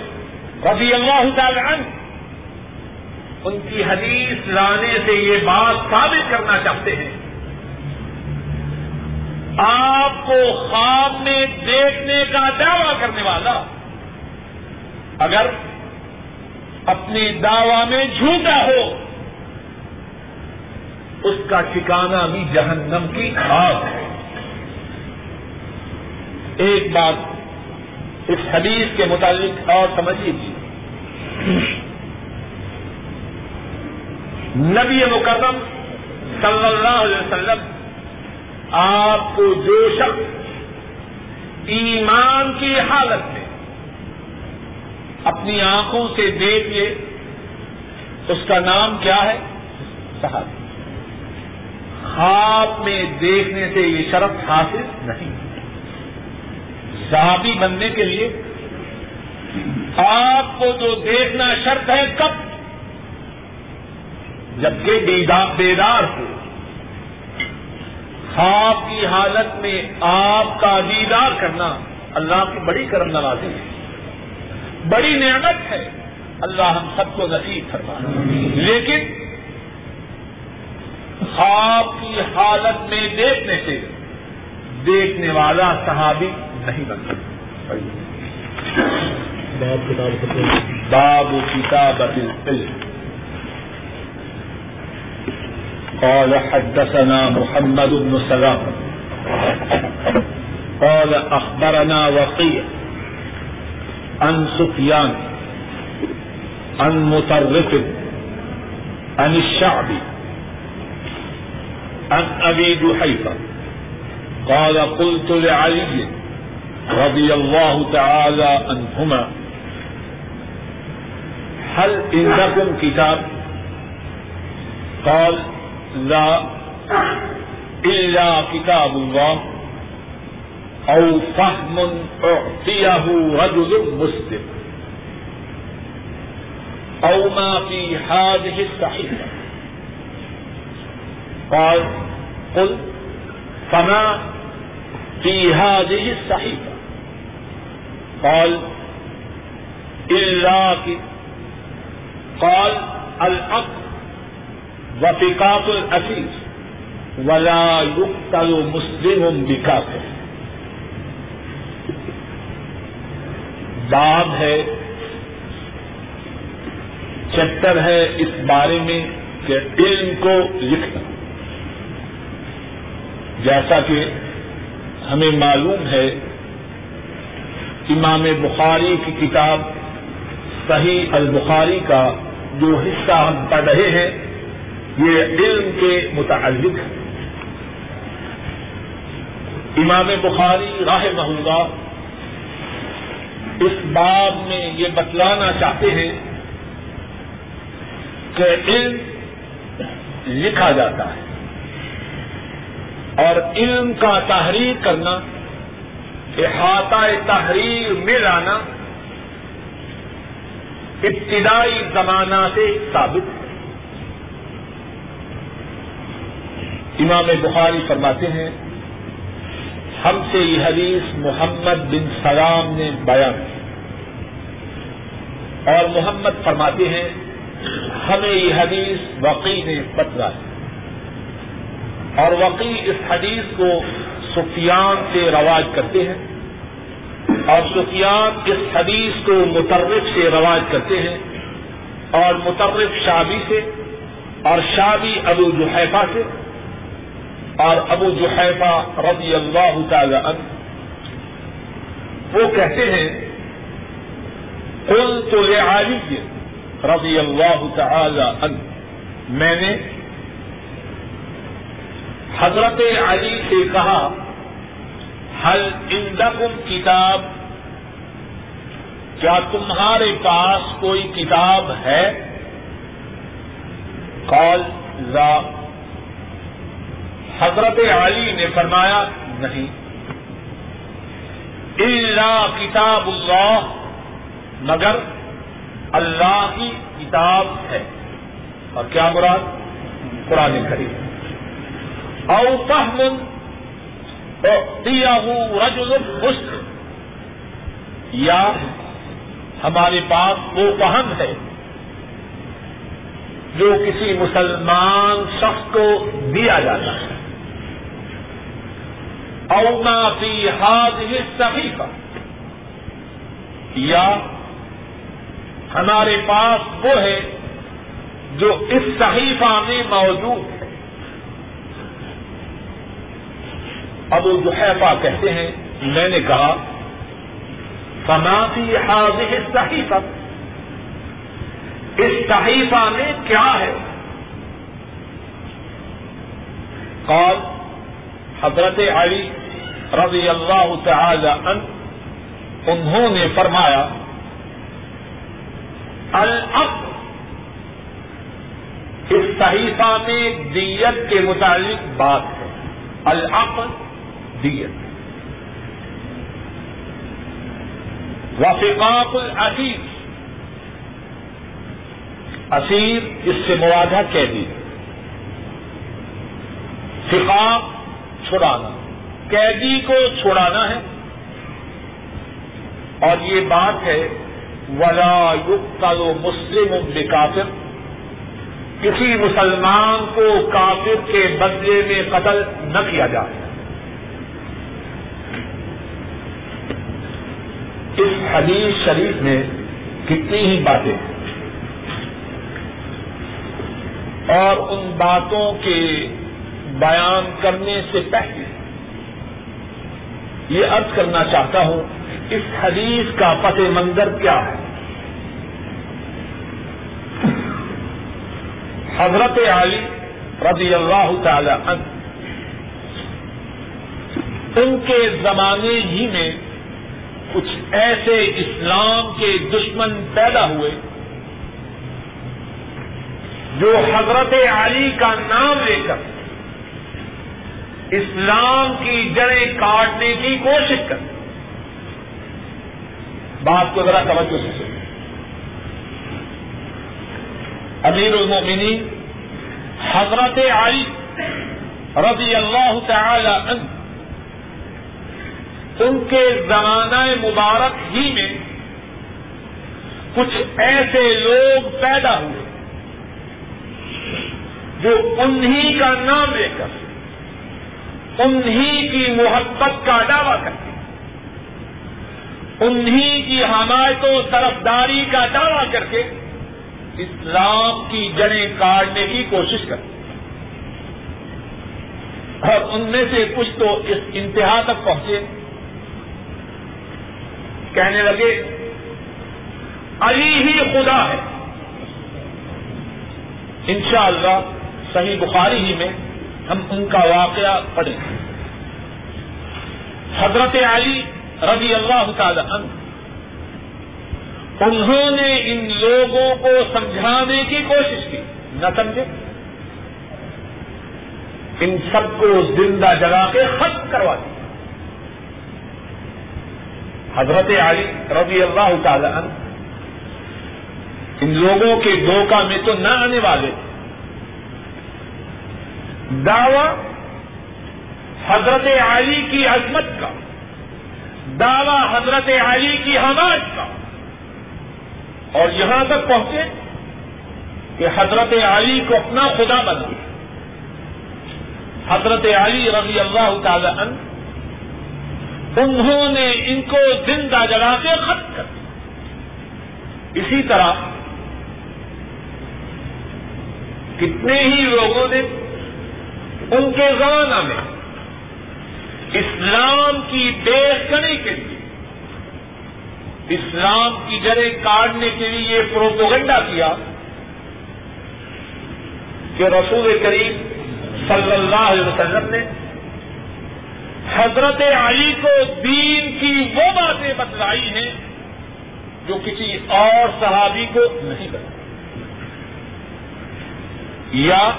رضی اللہ تعالی عنہ، ان کی حدیث لانے سے یہ بات ثابت کرنا چاہتے ہیں۔ آپ کو خواب میں دیکھنے کا دعوی کرنے والا، اگر اپنے دعوی میں جھوٹا ہو، اس کا ٹھکانا بھی جہنم کی آگ۔ ہے ایک بات اس حدیث کے متعلق اور سمجھ لیجیے نبی مکرم صلی اللہ علیہ وسلم، آپ کو جو شخص ایمان کی حالت میں اپنی آنکھوں سے دیکھ لے اس کا نام کیا ہے؟ صحابی۔ خواب میں دیکھنے سے یہ شرط حاصل نہیں۔ صحابی بننے کے لیے آپ کو جو دیکھنا شرط ہے کب؟ جبکہ بیدار ہو۔ خواب کی حالت میں آپ کا دیدار کرنا اللہ کی بڑی کرم نوازی ہے۔ بڑی نعمت ہے۔ اللہ ہم سب کو نصیب کرنا لیکن خواب کی حالت میں دیکھنے سے دیکھنے والا صحابی نہیں بن سکتا۔ باب کتاب العلم قال حدثنا محمد بن سلام۔ قال اخبرنا وقيع عن سفيان، عن مطرف، عن الشعبي عن ابي جحيفه قال قلت لعلي رضي الله تعالى عنهما، هل عندكم كتاب؟ قال لا، إلا كتاب الله. أو فهم أعطيه رجل مسلم. أو ما في هذه الصحيفة. قال، قل، فما في هذه الصحيفة. قال، إلا قال العقل وفقات الاسیر ولا يقتل مسلم بكافر. باب ہے، چیپٹر ہے اس بارے میں کہ علم کو لکھنا۔ جیسا کہ ہمیں معلوم ہے، امام بخاری کی کتاب صحیح البخاری کا جو حصہ ہم پڑھ رہے ہیں، یہ علم کے متعلق ہے۔ امام بخاری راہ محلہ اس باب میں یہ بتلانا چاہتے ہیں کہ علم لکھا جاتا ہے اور علم کا تحریر کرنا، احاطہ تحریر میں لانا ابتدائی زمانہ سے ثابت ہے۔ امام بخاری فرماتے ہیں، ہم سے یہ حدیث محمد بن سلام نے بیان کی۔ اور محمد فرماتے ہیں، ہمیں یہ حدیث وقی نے بتلا ہے اور وقی اس حدیث کو سفیان سے رواج کرتے ہیں۔ اور سفیان اس حدیث کو مترف سے رواج کرتے ہیں۔ اور مترف شابی سے، اور شابی ابو جحیفہ سے۔ اور ابو جحیفہ رضی اللہ تعالی عنہ۔ وہ کہتے ہیں کل تو رضی اللہ تعالی عنہ، میں نے حضرت علی سے کہا حل اندکم کتاب؟ کیا تمہارے پاس کوئی کتاب ہے؟ کال لا. حضرت علی نے فرمایا، نہیں. اللہ کتاب اللہ مگر اللہ کی کتاب ہے۔ اور کیا مراد؟ قرآن کریم۔ او فہم رجل حسن یا ہمارے پاس وہ فہم ہے جو کسی مسلمان شخص کو دیا جاتا ہے۔ اونا فی ہاد صحیفہ یا ہمارے پاس وہ ہے جو اس صحیفہ میں موجود ہے۔ ابو جحیفہ کہتے ہیں، میں نے کہا، فما فی حاضر صحیفہ اس صحیفہ میں کیا ہے؟ قال، حضرت علی رضی اللہ تعالی عنہ، انہوں نے فرمایا الب اس صحیفہ میں دیت کے متعلق بات ہے۔ العق دیت۔ وفقاق العزیز۔ اسیر اس سے موادہ کہہ دی۔ فقاق چھڑانا۔ قیدی کو چھڑانا ہے۔ اور یہ بات ہے ولا یق مسلم بکافر۔ کسی مسلمان کو کافر کے بدلے میں قتل نہ کیا جائے۔ اس حدیث شریف میں کتنی ہی باتیں ہیں۔ اور ان باتوں کے بیان کرنے سے پہلے یہ عرض کرنا چاہتا ہوں، اس حدیث کا پس منظر کیا ہے؟ حضرت علی رضی اللہ تعالی عنہ۔ ان کے زمانے ہی میں کچھ ایسے اسلام کے دشمن پیدا ہوئے جو حضرت علی کا نام لے کر اسلام کی جڑیں کاٹنے کی کوشش کر۔ بات کو ذرا توجہ سے امیر المومنین حضرت علی رضی اللہ تعالی عنہ، ان کے زمانہ مبارک ہی میں کچھ ایسے لوگ پیدا ہوئے جو انہی کا نام لے کر، انہی کی محبت کا دعوی کرتے انہی کی حمایت و طرفداری کا دعوی کر کے اسلام کی جڑیں کاٹنے کی کوشش کرتے اور ان میں سے کچھ تو اس انتہا تک پہنچے۔ کہنے لگے، علی ہی خدا ہے۔ انشاءاللہ صحیح بخاری ہی میں ہم ان کا واقعہ پڑھیں۔ حضرت علی رضی اللہ تعالی عنہ انہوں نے ان لوگوں کو سمجھانے کی کوشش کی۔ نہ سمجھے۔ ان سب کو زندہ جگا کے ختم کروا دیا حضرت علی رضی اللہ تعالی عنہ، ان لوگوں کے دھوکہ میں تو نہ آنے والے۔ دعوی حضرت علی کی عظمت کا، دعوی حضرت علی کی حمایت کا۔ اور یہاں تک پہنچے کہ حضرت علی کو اپنا خدا بنا حضرت علی رضی اللہ تعالی عنہ، انہوں نے ان کو زندہ جگا کے ختم کر دیا۔ اسی طرح کتنے ہی لوگوں نے ان کے زمانہ میں اسلام کی بے کرنے کے لیے اسلام کی جڑیں کاٹنے کے لیے یہ پروپوگنڈا کیا کہ رسول کریم صلی اللہ علیہ وسلم نے حضرت علی کو دین کی وہ باتیں بتلائی ہیں جو کسی اور صحابی کو نہیں بتائی یا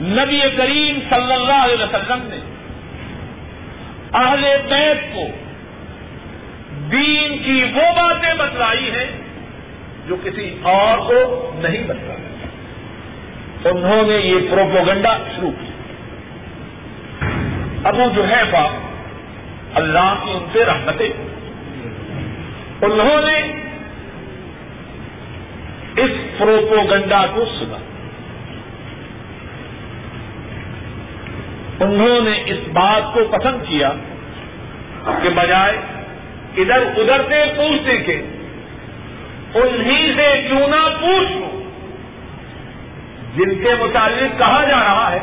نبی کریم صلی اللہ علیہ وسلم نے اہل بیت کو دین کی وہ باتیں بتلائی ہیں جو کسی اور کو نہیں بتلائی انہوں نے یہ پروپوگنڈا شروع کیا ابو جو ہے باپ اللہ کی ان سے رحمتیں۔ انہوں نے اس پروپوگنڈا کو سنا۔ انہوں نے اس بات کو پسند کیا کہ بجائے ادھر ادھر سے پوچھنے کے، انہیں سے کیوں نہ پوچھ جن کے متعلق کہا جا رہا ہے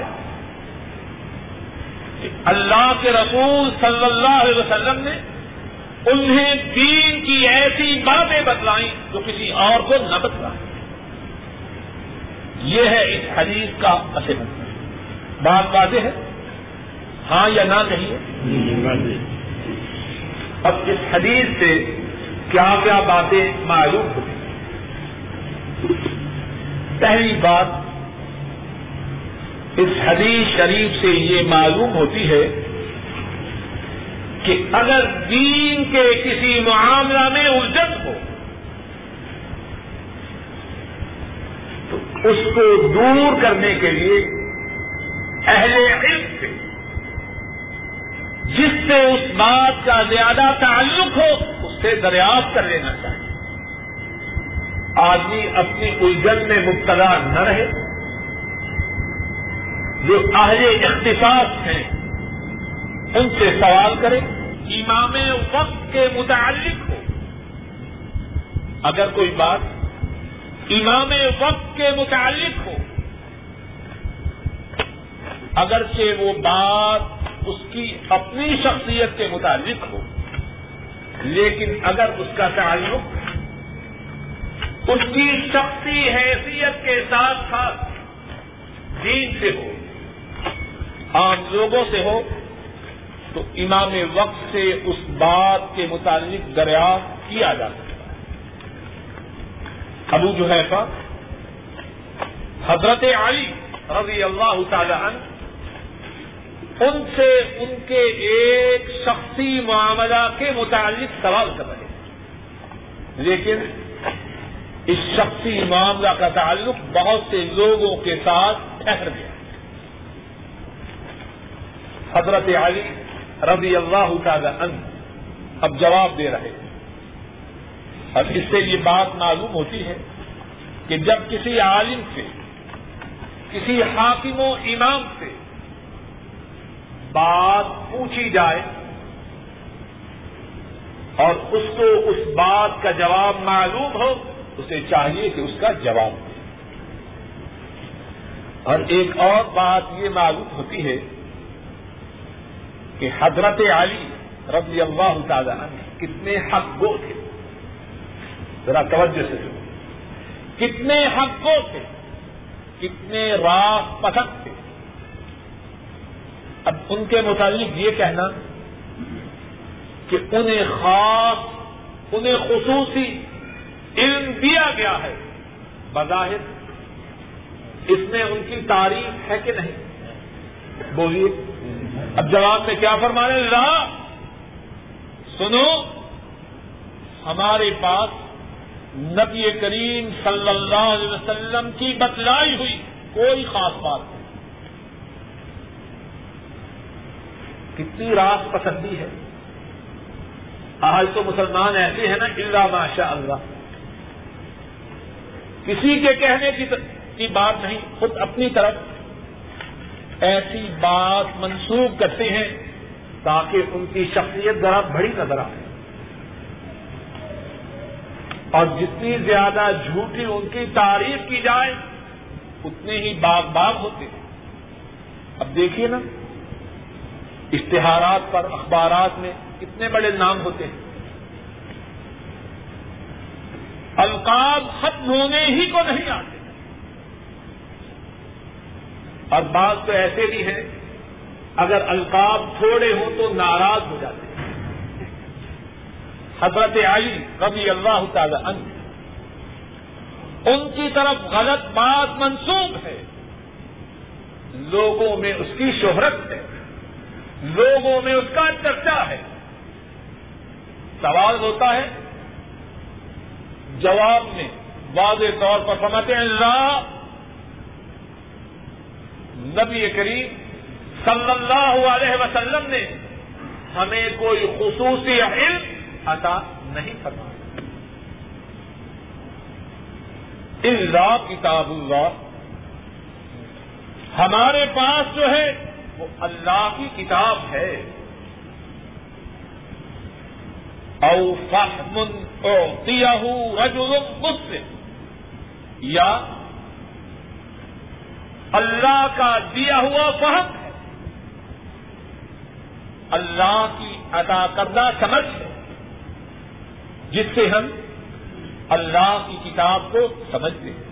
کہ اللہ کے رسول صلی اللہ علیہ وسلم نے انہیں دین کی ایسی باتیں بتلائیں جو کسی اور کو نہ بتلائیں۔ یہ ہے اس حدیث کا اصل۔ بات واضح ہے؟ ہاں یا نہ کہیے؟ جی، اب اس حدیث سے کیا کیا باتیں معلوم ہوتی پہلی بات اس حدیث شریف سے یہ معلوم ہوتی ہے کہ اگر دین کے کسی معاملہ میں الجھن ہو، تو اس کو دور کرنے کے لیے اہل علم سے جس سے اس بات کا زیادہ تعلق ہو، اس سے دریافت کر لینا چاہیے۔ آدمی اپنی الجھن میں مبتلا نہ رہے۔ جو اہل اختصاص ہیں، ان سے سوال کرے امام وقت کے متعلق ہو۔ اگر کوئی بات امام وقت کے متعلق ہو، اگرچہ وہ بات اس کی اپنی شخصیت کے متعلق ہو۔ لیکن اگر اس کا تعلق اس کی شخصی حیثیت کے ساتھ ساتھ دین سے ہو، عام لوگوں سے ہو، تو امام وقت سے اس بات کے متعلق دریافت کیا جا سکتا ابو جو ہے حضرت علی رضی اللہ تعالی عنہ ان سے ان کے ایک شخصی معاملہ کے متعلق سوال کر رہے ہیں۔ لیکن اس شخصی معاملہ کا تعلق بہت سے لوگوں کے ساتھ ٹھہر گیا۔ حضرت علی رضی اللہ تعالی عنہ اب جواب دے رہے ہیں۔ اور اس سے یہ بات معلوم ہوتی ہے کہ جب کسی عالم سے، کسی حاکم و امام سے بات پوچھی جائے اور اس کو اس بات کا جواب معلوم ہو، اسے چاہیے کہ اس کا جواب دے۔ اور ایک اور بات یہ معلوم ہوتی ہے کہ حضرت علی رضی اللہ تعالی عنہ کتنے حق گو تھے۔ ذرا توجہ سے کتنے حق گو تھے، کتنے راہ پسند تھے۔ اب ان کے متعلق یہ کہنا کہ انہیں خاص، انہیں خصوصی علم دیا گیا ہے۔ بظاہر، اس میں ان کی تعریف ہے کہ نہیں؟ بولیے۔ اب جواب میں کیا فرمانے رہا سنو، ہمارے پاس نبی کریم صلی اللہ علیہ وسلم کی بتلائی ہوئی کوئی خاص بات نہیں۔ کتنی راس پسندی ہے۔ آج تو مسلمان ایسے ہیں نا اللہ ماشاء اللہ۔ کسی کے کہنے کی بات نہیں، خود اپنی طرف ایسی بات منسوخ کرتے ہیں تاکہ ان کی شخصیت ذرا بڑی نظر آئے۔ اور جتنی زیادہ جھوٹی ان کی تعریف کی جائے، اتنے ہی باغ باغ ہوتے ہیں۔ اب دیکھیے نا اشتہارات پر، اخبارات میں کتنے بڑے نام ہوتے ہیں۔ القاب ختم ہونے ہی کو نہیں آتے۔ اور بات تو ایسے بھی ہیں، اگر القاب تھوڑے ہوں تو ناراض ہو جاتے ہیں۔ حضرت علی رضی اللہ تعالی عنہ، ان کی طرف غلط بات منسوب ہے۔ لوگوں میں اس کی شہرت ہے۔ لوگوں میں اس کا چرچا ہے۔ سوال ہوتا ہے، جواب میں واضح طور پر سمجھتے ہیں اللہ نبی کریم صلی اللہ علیہ وسلم نے ہمیں کوئی خصوصی علم عطا نہیں فرمایا۔ اللہ کتاب اللہ۔ ہمارے پاس جو ہے وہ اللہ کی کتاب ہے۔ او فہم رجل مسلم یا اللہ کا دیا ہوا فہم ہے۔ اللہ کی ادا کردہ سمجھ ہے۔ جس سے ہم اللہ کی کتاب کو سمجھتے ہیں۔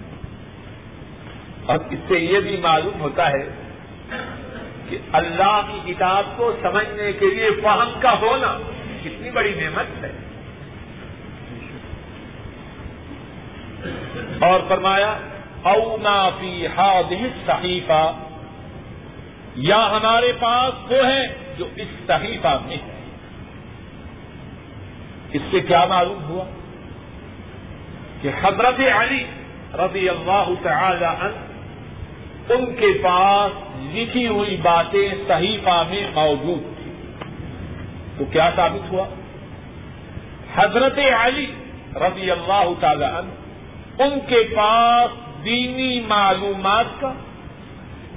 اور اس سے یہ بھی معلوم ہوتا ہے کہ اللہ کی کتاب کو سمجھنے کے لیے فہم کا ہونا کتنی بڑی نعمت ہے۔ اور فرمایا اونا فی حاد صحیفہ یا ہمارے پاس وہ ہے جو اس صحیفہ میں ہے۔ اس سے کیا معلوم ہوا؟ کہ حضرت علی رضی اللہ تعالی عنہ ان کے پاس لکھی ہوئی باتیں صحیفہ میں موجود تھی تو کیا ثابت ہوا؟ حضرت علی رضی اللہ تعالی عنہ، ان کے پاس دینی معلومات کا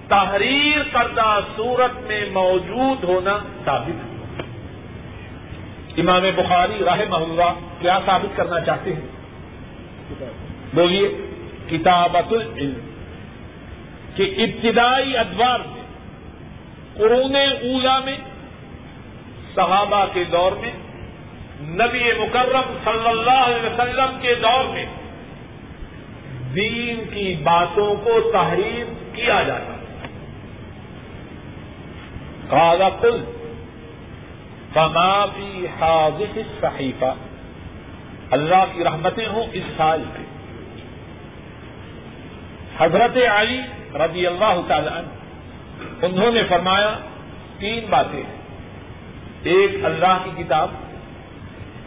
تحریر کردہ صورت میں موجود ہونا ثابت ہوا۔ امام بخاری راہ محلہ کیا ثابت کرنا چاہتے ہیں؟ بولیے کتابت العلم۔ کہ ابتدائی ادوار میں، قرون اولا میں، صحابہ کے دور میں، نبی مکرم صلی اللہ علیہ وسلم کے دور میں دین کی باتوں کو تحریر کیا جاتا کالا کل فمافی حاضر صحیفہ اللہ کی رحمتیں ہوں اس سال میں حضرت علی رضی اللہ تعالی عنہ۔ انہوں نے فرمایا، تین باتیں ایک اللہ کی کتاب،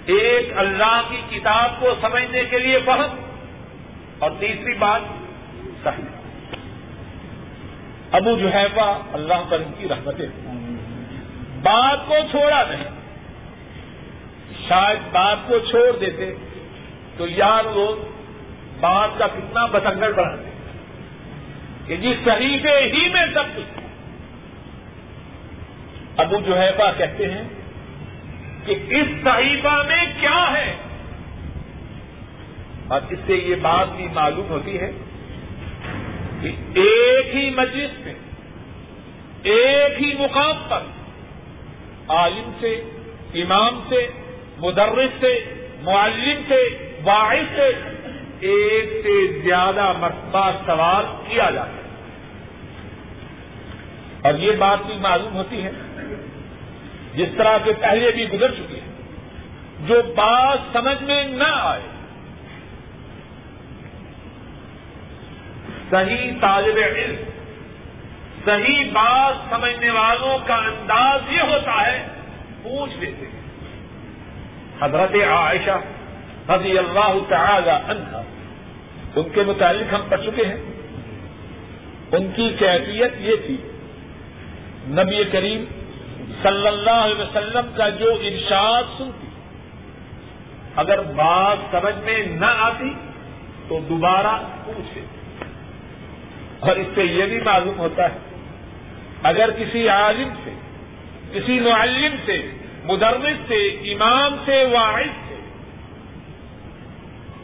ایک اللہ کی کتاب کو سمجھنے کے لیے فہم، اور تیسری بات صحیح ابو جو ہے اللہ پر ان کی رحمتیں بات کو چھوڑا نہیں۔ شاید بات کو چھوڑ دیتے تو یار لوگ بات کا کتنا بتنگڑ بڑھاتے کہ جی جس صحیفے ہی میں سب کچھ۔ ابو جو ہے کہتے ہیں کہ اس صحیفہ میں کیا ہے؟ اور اس سے یہ بات بھی معلوم ہوتی ہے کہ ایک ہی مجلس میں، ایک ہی مقام پر عالم سے، امام سے، مدرس سے، معلم سے واحد سے ایک سے زیادہ مرتبہ سوال کیا جاتا ہے۔ اور یہ بات بھی معلوم ہوتی ہے۔ جس طرح کے پہلے بھی گزر چکی ہے جو بات سمجھ میں نہ آئے۔ صحیح طالب علم، صحیح بات سمجھنے والوں کا انداز یہ ہوتا ہے، پوچھ لیتے ہیں۔ حضرت عائشہ رضی اللہ تعالی عنہ۔ ان کے متعلق ہم پڑھ چکے ہیں۔ ان کی کیفیت یہ تھی، نبی کریم صلی اللہ علیہ وسلم کا جو ارشاد سنتی، اگر بات سمجھ میں نہ آتی تو دوبارہ پوچھے۔ اور اس سے یہ بھی معلوم ہوتا ہے، اگر کسی عالم سے، کسی معلم سے، مدرس سے، امام سے واحد سے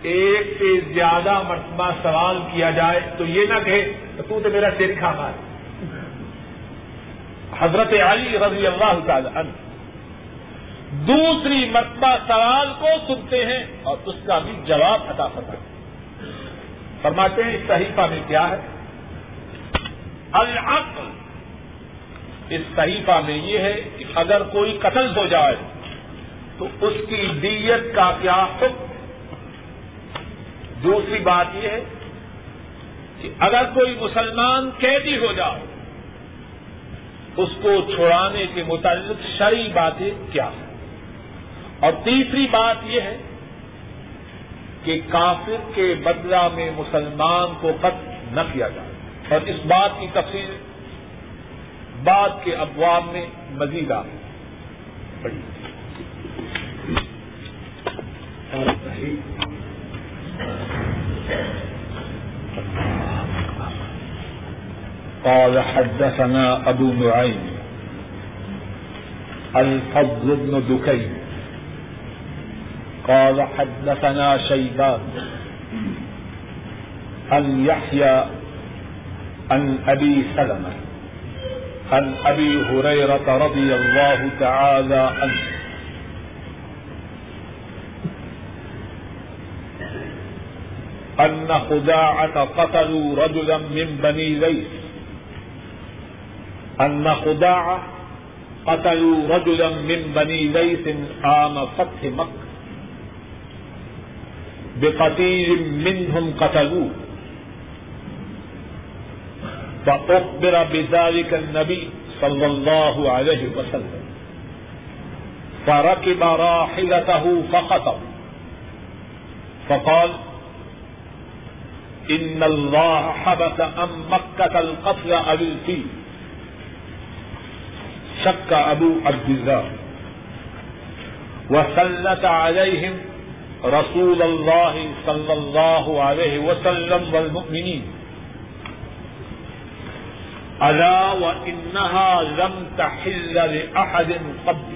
ایک سے زیادہ مرتبہ سوال کیا جائے تو یہ نہ کہے تو تو میرا سر کھا ہے حضرت علی رضی اللہ تعالی عنہ دوسری مرتبہ سوال کو سنتے ہیں اور اس کا بھی جواب عطا فرماتے ہیں۔ فرماتے ہیں اس صحیفہ میں کیا ہے؟ العقل۔ اس صحیفہ میں یہ ہے کہ اگر کوئی قتل ہو جائے تو اس کی دیت کا کیا حکم؟ دوسری بات یہ ہے کہ اگر کوئی مسلمان قیدی ہو جائے اس کو چھوڑانے کے متعلق شرعی باتیں کیا ہیں؟ اور تیسری بات یہ ہے کہ کافر کے بدلہ میں مسلمان کو قتل نہ کیا جائے۔ اور اس بات کی تفصیل بعد کے ابواب میں مزید آ پڑی قال حدثنا ابو نعيم الفضل بن دكين قال حدثنا شيبان عن يحيى عن أبي سلمة عن أبي هريرة رضي الله تعالى عنه أن خداعة قتلوا رجلا من بني ليث أن خداعة قتلوا رجلا من بني ليث عام فتح مكة. بقتيل منهم قتلوه. فأخبر بذلك النبي صلى الله عليه وسلم. فركب راحلته فخطب. فقال إن الله حبس أم مكة القتل أبي الفيل شك أبو عبد الله وسلت عليهم رسول الله صلى الله عليه وسلم والمؤمنين ألا وإنها لم تحل لأحد قبل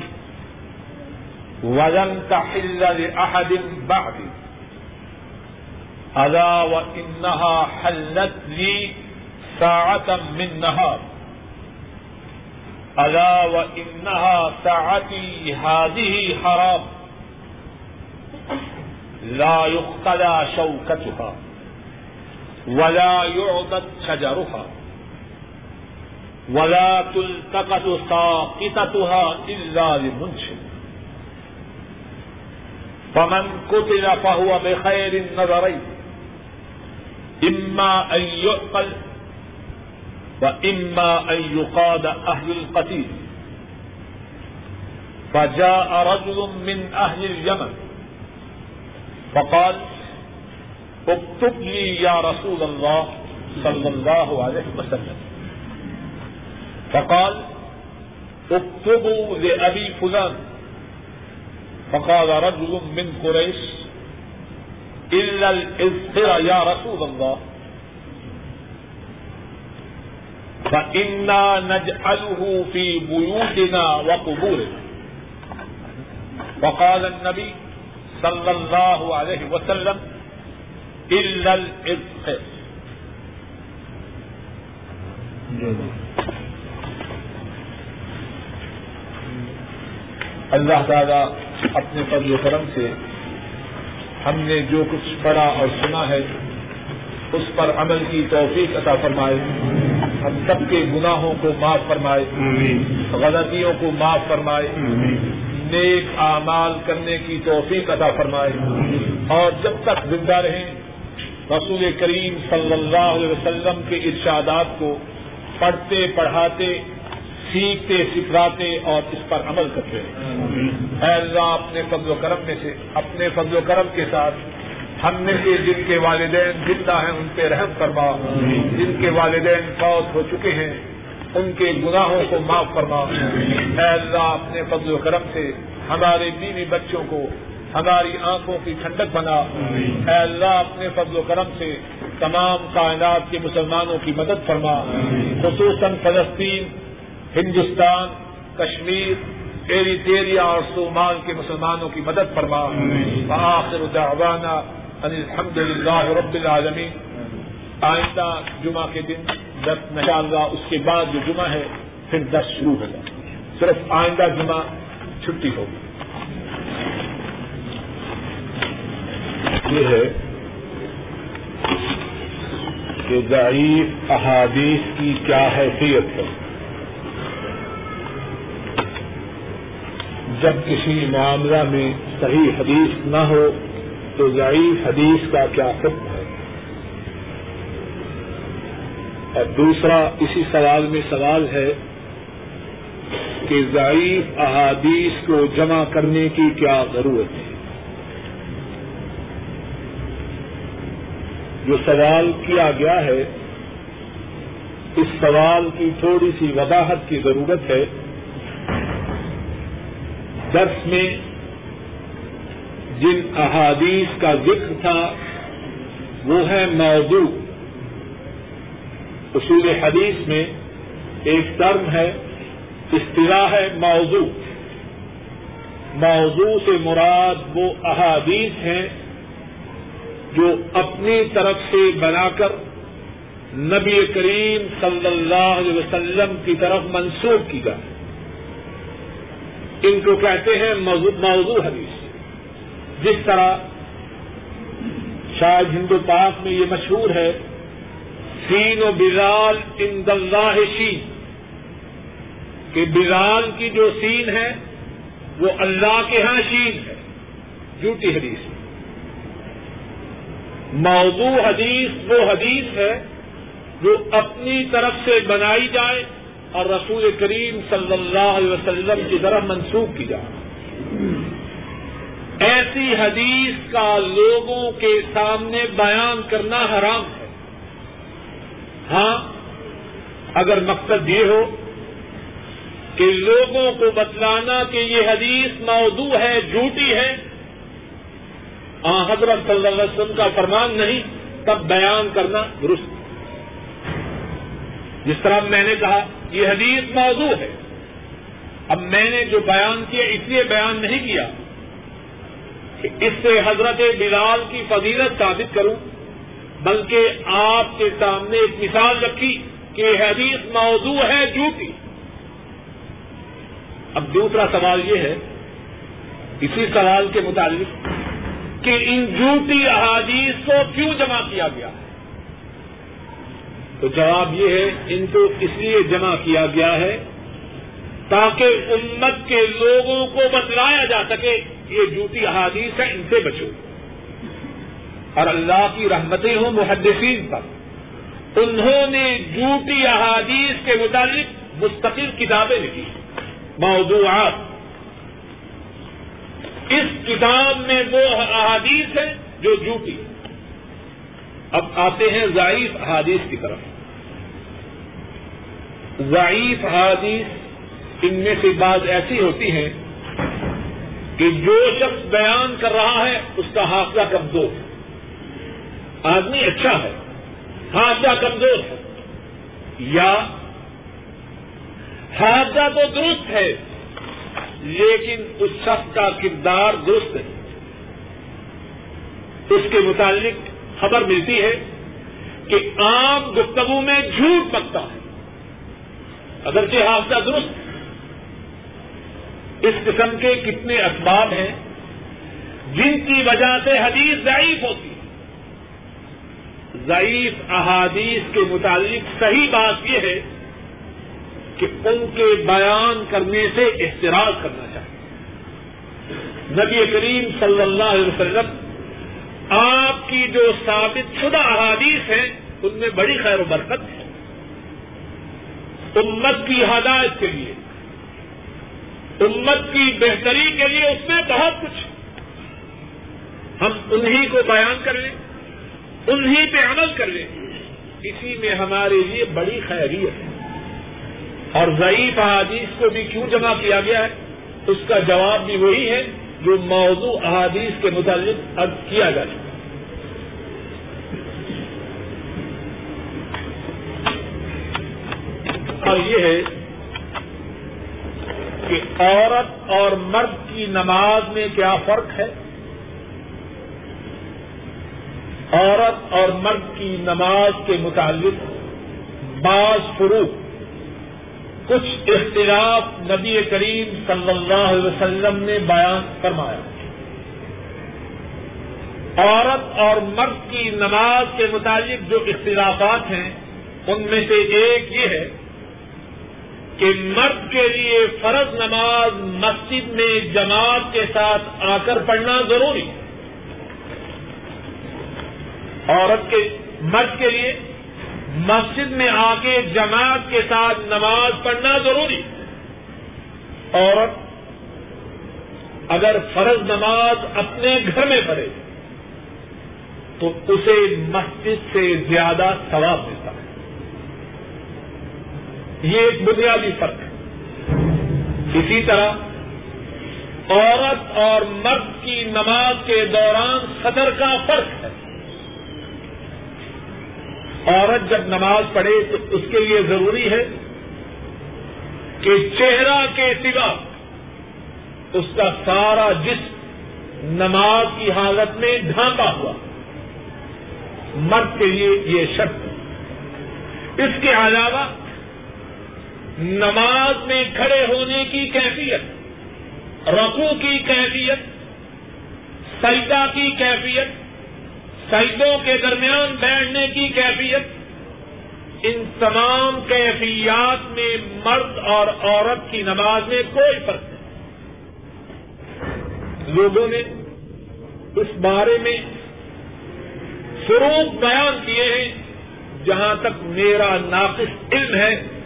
ولم تحل لأحد بعد ألا وإنها حلت لي ساعة من نهار ألا وإنها ساعتي هذه حرام. لا يختلى شوكتها ولا يعضد شجرها ولا تلتقط ساقطتها إلا لمنشد فمن قتل فهو بخير النظرين إما أن يعقل وإما أن يقاد أهل القتيل. فجاء رجل من أهل اليمن فقال، اكتب لي يا رسول الله صلى الله عليه وسلم. فقال، اكتبوا لأبي فلان. فقال رجل من قريش إلا الإذخر يا رسول الله فإنا نجعله في بيوتنا وقبورنا وقال النبي صلی اللہ علیہ وسلم اللہ تعالی اپنے فضل و کرم سے ہم نے جو کچھ پڑھا اور سنا ہے اس پر عمل کی توفیق عطا فرمائے۔ ہم سب کے گناہوں کو معاف فرمائے۔ غلطیوں کو معاف فرمائے۔ نیک اعمال کرنے کی توفیق عطا فرمائے۔ اور جب تک زندہ رہیں رسول کریم صلی اللہ علیہ وسلم کے ارشادات کو پڑھتے پڑھاتے سیکھتے سکھلاتے اور اس پر عمل کرتے۔ اے اللہ، اپنے فضل و کرم میں سے، اپنے فضل و کرم کے ساتھ ہم میں سے جن کے والدین زندہ ہیں، ان پہ رحم فرما۔ جن کے والدین فوت ہو چکے ہیں، ان کے گناہوں کو معاف فرما۔ اے اللہ، اپنے فضل و کرم سے ہمارے بیوی بچوں کو، ہماری آنکھوں کی ٹھنڈک بنا۔ اے اللہ، اپنے فضل و کرم سے تمام کائنات کے مسلمانوں کی مدد فرما۔ خصوصاً فلسطین ہندوستان، کشمیر، ایریٹیریا اور صومال کے مسلمانوں کی مدد فرما۔ آخر دعوانا ان الحمد للہ رب العالمین۔ آئندہ جمعہ کے دن ان شاء اللہ اس کے بعد جو جمعہ ہے، پھر دس شروع ہو جاتی ہے صرف آئندہ جمعہ چھٹی ہوگی۔ یہ ہے کہ ضعیف احادیث کی کیا حیثیت ہے۔ جب کسی معاملہ میں صحیح حدیث نہ ہو تو ضعیف حدیث کا کیا حکم ہے؟ اور دوسرا اسی سوال میں سوال ہے کہ ضعیف احادیث کو جمع کرنے کی کیا ضرورت ہے؟ جو سوال کیا گیا ہے، اس سوال کی تھوڑی سی وضاحت کی ضرورت ہے۔ درس میں جن احادیث کا ذکر تھا، وہ ہے موضوع۔ اصول حدیث میں ایک ٹرم ہے، اصطلاح ہے موضوع۔ موضوع سے مراد وہ احادیث ہیں جو اپنی طرف سے بنا کر نبی کریم صلی اللہ علیہ وسلم کی طرف منسوخ کی جائے ان کو کہتے ہیں موضوع حدیث۔ جس طرح شاید ہندو پاک میں یہ مشہور ہے، سین و بلال ان اللہ شین۔ کہ بلال کی جو سین ہے، وہ اللہ کے ہاں شین ہے۔ جھوٹی حدیث۔ موضوع حدیث وہ حدیث ہے جو اپنی طرف سے بنائی جائے۔ اور رسول کریم صلی اللہ علیہ وسلم کی طرف منسوخ کی جائے۔ ایسی حدیث کا لوگوں کے سامنے بیان کرنا حرام ہے۔ ہاں اگر مقصد یہ ہو کہ لوگوں کو بتلانا کہ یہ حدیث موضوع ہے، جھوٹی ہے حضرت صلی اللہ علیہ وسلم کا فرمان نہیں، تب بیان کرنا درست۔ جس طرح میں نے کہا، یہ حدیث موضوع ہے۔ اب میں نے جو بیان کیا، اس لیے بیان نہیں کیا کہ اس سے حضرت بلال کی فضیلت ثابت کروں، بلکہ آپ کے سامنے ایک مثال رکھی کہ یہ حدیث موضوع ہے جھوٹی۔ اب دوسرا سوال یہ ہے، اسی سوال کے متعلق کہ ان جھوٹی احادیث کو کیوں جمع کیا گیا؟ ہے تو جواب یہ ہے، ان کو اس لیے جمع کیا گیا ہے تاکہ امت کے لوگوں کو بتلایا جا سکے یہ جھوٹی احادیث ہے ان سے بچو۔ اور اللہ کی رحمتیں ہوں محدثین پر۔ انہوں نے جھوٹی احادیث کے متعلق مستقل کتابیں لکھی۔ موضوعات۔ اس کتاب میں وہ احادیث ہے جو جھوٹی۔ اب آتے ہیں ضعیف احادیث کی طرف۔ ضعیف احادیث ان میں سے بعض ایسی ہوتی ہیں کہ جو شخص بیان کر رہا ہے، اس کا حافظہ کمزور ہے۔ آدمی اچھا ہے، حافظہ کمزور ہے، یا حادثہ تو درست ہے، لیکن اس شخص کا کردار درست ہے۔ اس کے متعلق خبر ملتی ہے کہ عام گفتگو میں جھوٹ پکتا ہے۔ اگرچہ حادثہ درست۔ اس قسم کے کتنے اسباب ہیں جن کی وجہ سے حدیث ضعیف ہوتی ہے۔ ضعیف احادیث کے متعلق صحیح بات یہ ہے کہ ان کے بیان کرنے سے احتراج کرنا چاہیے۔ نبی کریم صلی اللہ علیہ وسلم، آپ کی جو ثابت شدہ احادیث ہیں، ان میں بڑی خیر و برکت ہے۔ امت کی ہدایت کے لیے، امت کی بہتری کے لیے اس میں بہت کچھ۔ ہم انہی کو بیان کر لیں، انہی پہ عمل کر لیں۔ اسی میں ہمارے لیے بڑی خیریت ہے۔ اور ضعیف احادیث کو بھی کیوں جمع کیا گیا ہے؟ اس کا جواب بھی وہی ہے جو موضوع احادیث کے متعلق اب کیا جا جائے اور یہ ہے کہ عورت اور مرد کی نماز میں کیا فرق ہے؟ عورت اور مرد کی نماز کے متعلق بعض فروغ، کچھ اختلاف نبی کریم صلی اللہ علیہ وسلم نے بیان فرمایا۔ عورت اور مرد کی نماز کے متعلق جو اختلافات ہیں، ان میں سے ایک یہ ہے کہ مرد کے لیے فرض نماز مسجد میں جماعت کے ساتھ آ کر پڑھنا ضروری عورت کے مرد کے لیے مسجد میں آ کے جماعت کے ساتھ نماز پڑھنا ضروری عورت اگر فرض نماز اپنے گھر میں پڑھے تو اسے مسجد سے زیادہ ثواب ملتا ہے۔ یہ ایک بنیادی فرق ہے۔ اسی طرح عورت اور مرد کی نماز کے دوران صدر کا فرق ہے۔ عورت جب نماز پڑھے تو اس کے لیے ضروری ہے کہ چہرہ کے سوا اس کا سارا جسم نماز کی حالت میں ڈھانپا ہوا۔ مرد کے لیے یہ شرط اس کے علاوہ نماز میں کھڑے ہونے کی کیفیت رقو کی کیفیت، سجدہ کی کیفیت، سجدوں کے درمیان بیٹھنے کی کیفیت، ان تمام کیفیات میں مرد اور عورت کی نماز میں کوئی فرق نہیں۔ لوگوں نے اس بارے میں فروغ بیان کیے ہیں، جہاں تک میرا ناقص علم ہے۔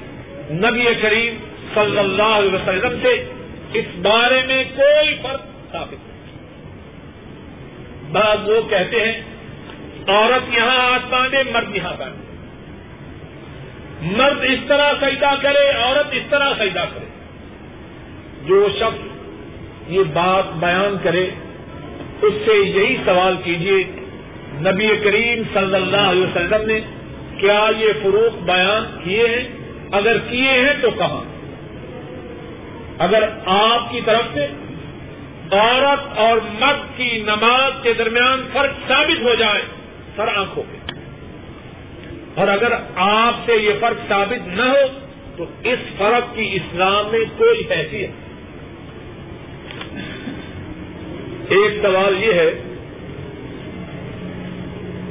نبی کریم صلی اللہ علیہ وسلم سے اس بارے میں کوئی فرق ثابت نہیں۔ بعض لوگ کہتے ہیں، عورت یہاں ہاتھ مرد یہاں باندھے۔ مرد اس طرح سجدہ کرے، عورت اس طرح سجدہ کرے۔ جو شخص یہ بات بیان کرے، اس سے یہی سوال کیجیے نبی کریم صلی اللہ علیہ وسلم نے کیا یہ فروخ بیان کیے ہیں؟ اگر کیے ہیں تو کہاں؟ اگر آپ کی طرف سے عورت اور مرد کی نماز کے درمیان فرق ثابت ہو جائے، سر آنکھوں پہ۔ اور اگر آپ سے یہ فرق ثابت نہ ہو، تو اس فرق کی اسلام میں کوئی حیثیت۔ ایک سوال یہ ہے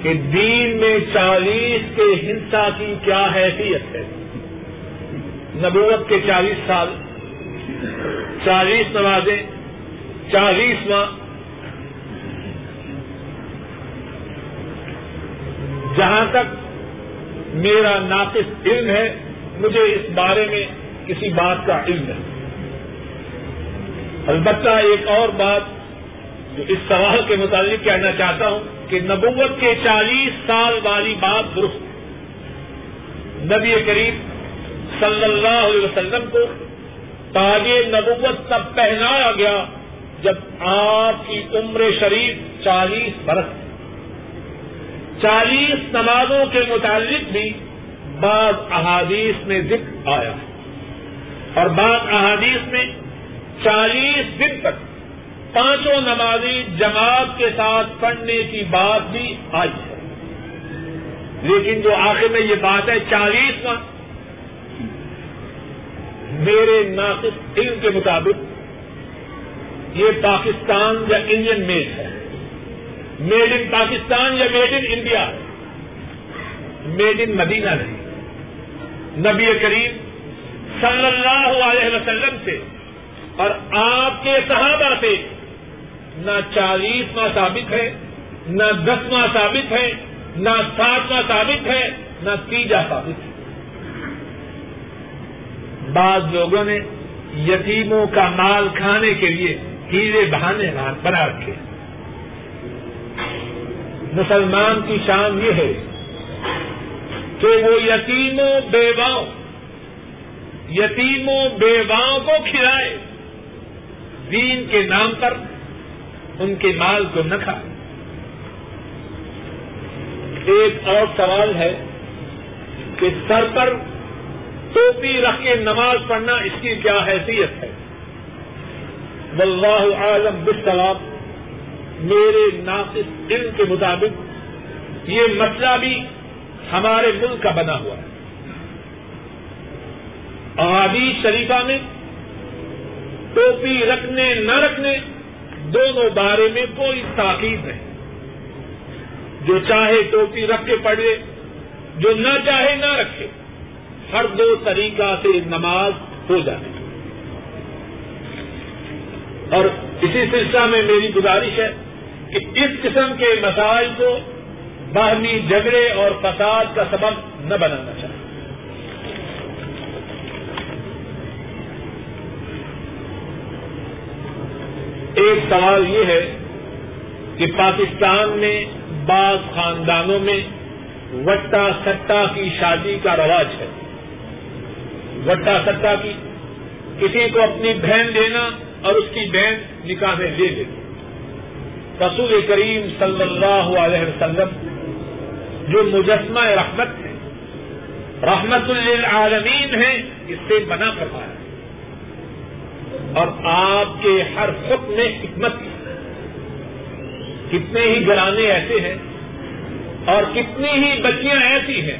کہ دین میں چالیس کے ہنسا کی کیا حیثیت ہے؟ نبوت کے چالیس سال، چالیس نمازیں، چالیس ماہ۔ جہاں تک میرا ناقص علم ہے، مجھے اس بارے میں کسی بات کا علم ہے البتہ ایک اور بات جو اس سوال کے متعلق کہنا چاہتا ہوں کہ نبوت کے چالیس سال والی بات درست نبی قریب صلی اللہ علیہ وسلم کو تاج نبوت تب پہنایا گیا جب آپ کی عمر شریف چالیس برس چالیس نمازوں کے متعلق بھی بعض احادیث میں ذکر آیا اور بعض احادیث میں چالیس دن تک پانچوں نمازی جماعت کے ساتھ پڑھنے کی بات بھی آئی ہے۔ لیکن جو آخر میں یہ بات ہے، چالیس ماہ میرے ناقص علم کے مطابق یہ پاکستان یا انڈین میڈ ہے۔ میڈ ان پاکستان یا made in India made in Madina نہیں۔ نبی کریم صلی اللہ علیہ وسلم سے اور آپ کے صحابہ سے نہ چالیس ماہ ثابت ہے، نہ دس ماہ ثابت ہے، نہ سات ماہ ثابت ہے، نہ تیجا ثابت ہے۔ بعض لوگوں نے یتیموں کا مال کھانے کے لیے ہیرے بہانے بنا رکھے۔ مسلمان کی شان یہ ہے کہ وہ یتیموں بیواؤں یتیموں بیواؤں کو کھلائے۔ دین کے نام پر ان کے مال کو نہ کھائے۔ ایک اور سوال ہے کہ سر پر ٹوپی رکھ کے نماز پڑھنا اس کی کیا حیثیت ہے؟ واللہ عالم بالسلام میرے ناقص علم کے مطابق یہ مسئلہ بھی ہمارے ملک کا بنا ہوا ہے۔ احادیث شریفہ میں ٹوپی رکھنے، نہ رکھنے دونوں بارے میں کوئی تاکید نہیں۔ جو چاہے ٹوپی رکھ کے پڑھے، جو نہ چاہے نہ رکھے۔ ہر دو طریقہ سے نماز ہو جائے اور اسی سلسلہ میں میری گزارش ہے کہ اس قسم کے مسائل کو باہمی جھگڑے اور فساد کا سبب نہ بنانا چاہیے۔ ایک سوال یہ ہے کہ پاکستان میں بعض خاندانوں میں وٹا سٹا کی شادی کا رواج ہے۔ وٹا سٹا کی۔ کسی کو اپنی بہن دینا اور اس کی بہن نکاح میں لے۔ دینا رسول کریم صلی اللہ علیہ وسلم، جو مجسمہ رحمت ہے، رحمت للعالمین ہے، اس سے منع کروایا اور آپ کے ہر خط میں حکمت کتنے ہی گرانے ایسے ہیں اور کتنی ہی بچیاں ایسی ہیں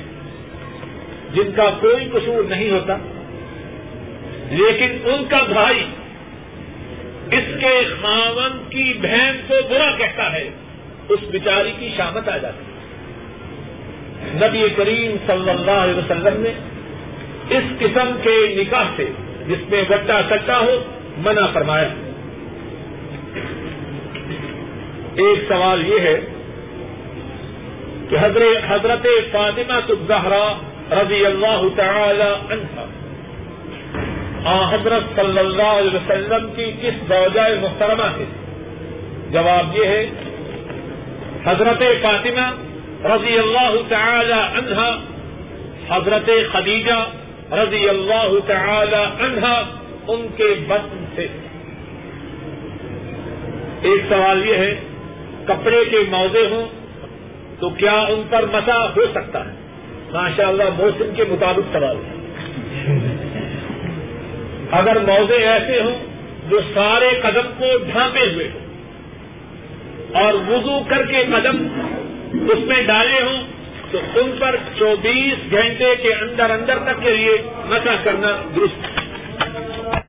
جن کا کوئی قصور نہیں ہوتا۔ لیکن ان کا بھائی اس کے خاون کی بہن کو برا کہتا ہے، اس بیچاری کی شامت آ جاتی ہے۔ نبی کریم صلی اللہ علیہ وسلم نے اس قسم کے نکاح سے، جس میں گٹا سٹا ہو، منع فرمایا۔ ایک سوال یہ ہے کہ حضرت حضرت فاطمہ الزہرا رضی اللہ تعالی عنہ حضرت صلی اللہ علیہ وسلم کی کس دوجائے محترمہ ہے جواب یہ ہے، حضرت فاطمہ رضی اللہ تعالی عنہ حضرت خدیجہ رضی اللہ تعالی عنہ ان کے بطن سے ایک سوال یہ ہے، کپڑے کے موزے ہوں تو کیا ان پر مسا ہو سکتا ہے؟ ماشاء اللہ موسم کے مطابق سوال ہے۔ اگر موزے ایسے ہوں جو سارے قدم کو ڈھانپے ہوئے ہوں اور وضو کر کے قدم اس میں ڈالے ہوں، تو ان پر چوبیس گھنٹے کے اندر اندر تک کے لیے مسا کرنا درست